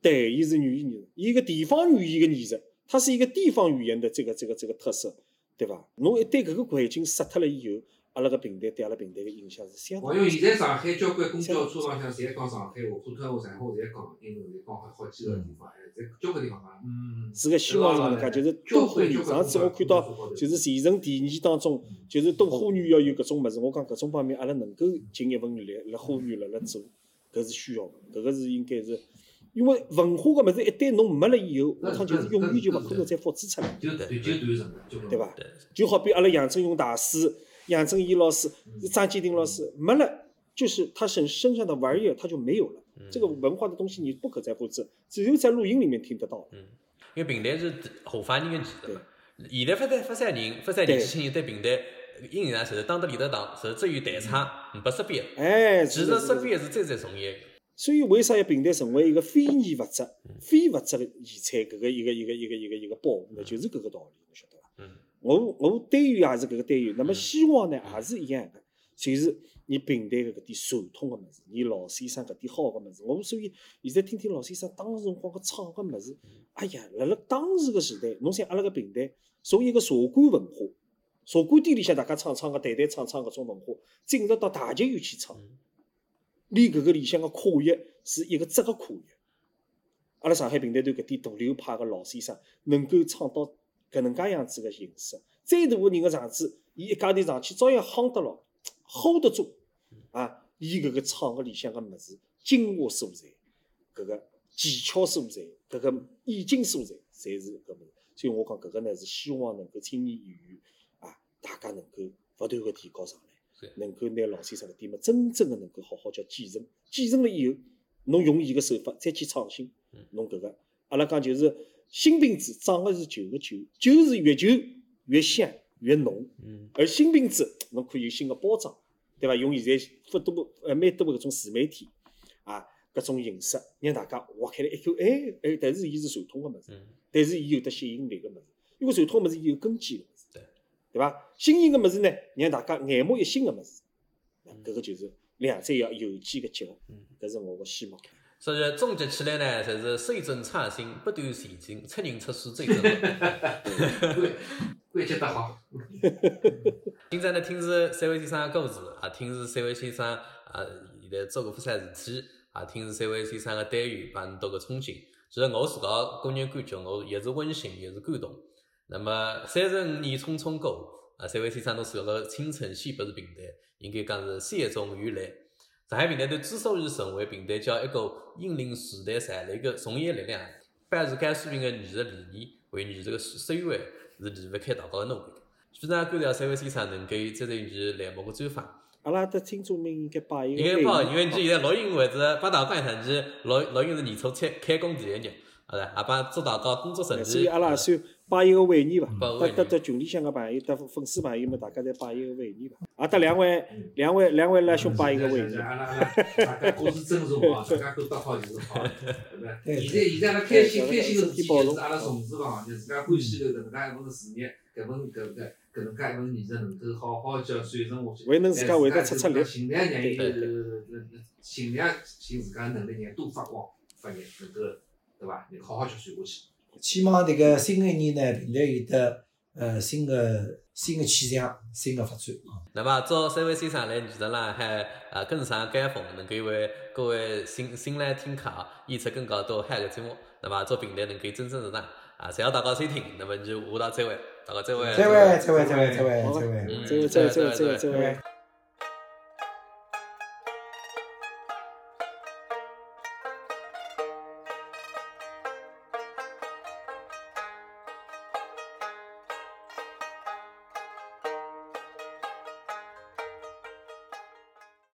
对，伊是语言艺术，伊个地方语言个艺术，它是一个地方语言的这个这个这个特色，对伐？侬一旦搿个环境杀脱了以后。阿拉个平台对阿拉平台个影响是相当。因为现在上海交关公交车浪向侪讲上海话、普通话、上海话侪讲，因为侪讲好好几个地方，哎，侪交关地方讲。嗯。是个希望是搿能介，就是多花园。上次我看到，就是全程提议当中，就是多呼吁要有搿种物事。我讲搿种方面，阿拉能够尽一份力辣花园，辣辣做，搿是需要个，搿个是应该是，因为文化个物事一旦侬没了以后，下趟就是永远就勿可能再复制出来。就断就断层了，对伐？就好比阿拉杨振勇大师。杨振义老师、张继丁老师没了，就是他身身上的玩意儿他就没有了。这个文化的东西你不可再复制，只有在录音里面听得到。嗯，因为平台是后发人的技术嘛。现在发展发展人、发展年轻人对平台应用上，就是当得里头当，甚至于代唱不识别。哎，其实识别是最最重要的。所以为啥要平台成为一个非遗物质、非物质的遗产？搿个一个一个一个一个一个保护，那就是搿个道理，侬晓得伐？嗯。我我单元也是搿个单元，那么希望呢也是一样的，就是你平台个搿点传统个物事，你老先生搿点好个物事，我所以现在听听老先生当时辰光个唱个物事，哎呀，辣辣当时个时代，侬想阿拉个平台从一个茶馆文化，茶馆店里向大家唱唱个、弹弹唱唱搿种文化，进入到大剧院去唱，连搿个里向个跨越是一个质个跨越。阿拉上海平台团搿点大流派个老先生能够唱到。搿能介样子个形式，再大个人个场子，伊一家头上去照样夯得牢，hold 得住啊！伊搿个唱个里向个物事，精华所在，搿个技巧所在，搿个意境所在，侪是搿物事。所以我讲搿个呢，是希望能够青年演员啊，大家能够勿断个提高上来。能够拿老先生搿点么真正个能够好好叫继承，继承了以后，侬用伊个手法再去创新嗯，侬搿个阿拉讲就是新瓶子装的是旧个酒，酒是越旧越香越浓，嗯而新瓶子侬可以有新个包装，对伐？用现在不多呃蛮多个搿种自媒体啊，搿种形式让大家挖开来一看，哎哎，但是伊是传统个物事，嗯但是伊有得吸引力个物事，因为传统物事伊有根基个物事，对对伐？新颖个物事呢，让大家眼目一新个物事，那搿个就是两者要有机个结合嗯，搿是我个希望。所以总结起来呢，就是水准创新，不断前进，出人出书最重要。关关节得好。今朝呢，听是三位先生的故事，啊，听是三位先生啊现在做个副啥事体，啊，听是三位先生的单元帮侬到个憧憬。其实我自家个人感觉，我也是温馨，也是感动。那么三十五年匆匆过，啊，三位先生都是个青春，先不是平台，应该讲是谢终于来。上海平台队之所以成为平台叫一个引领时代潮流个从业力量，凡是该水平个艺术理念，为艺术个收环是离不开大家个努力。非常感谢三位先生能给这一期栏目个专访。阿拉的听众们应该把应该帮，因为你现在录音为止，帮大家讲一下，你录录音是年初开开工第一日，好的，也帮祝大家工作顺利。所以阿拉也算拜一个会年伐拜个，会年得得得群里向个朋友，得粉丝朋友们，大家侪摆一个会年伐。啊，得两位两位两位来兄摆一个会年。阿拉阿拉大家各自尊重哦，大家都得好就是好，对不对？对现在现在阿拉开心对开心个事体就是阿拉从事个行业，自家欢喜个搿能介一份事业，搿份搿搿搿能介一份艺术能够好好叫传承下去。还能自家会得出出力尽量让伊对呃尽量尽自家能力，让伊多发光发热，能够对伐？能好好叫传下去。希望迭个新的一年呢，平台有得呃新的新的气象，新的发展啊。那么祝三位先生来艺术浪海啊更上高峰，能够为各位新新来听客啊演出更加多海个节目。那么祝平台能够蒸蒸日上啊！谢谢大家收听，那么就下趟再会，大家再会。再会，再会，再会，再会，再会。嗯这位这位这位这位这位对对对。再会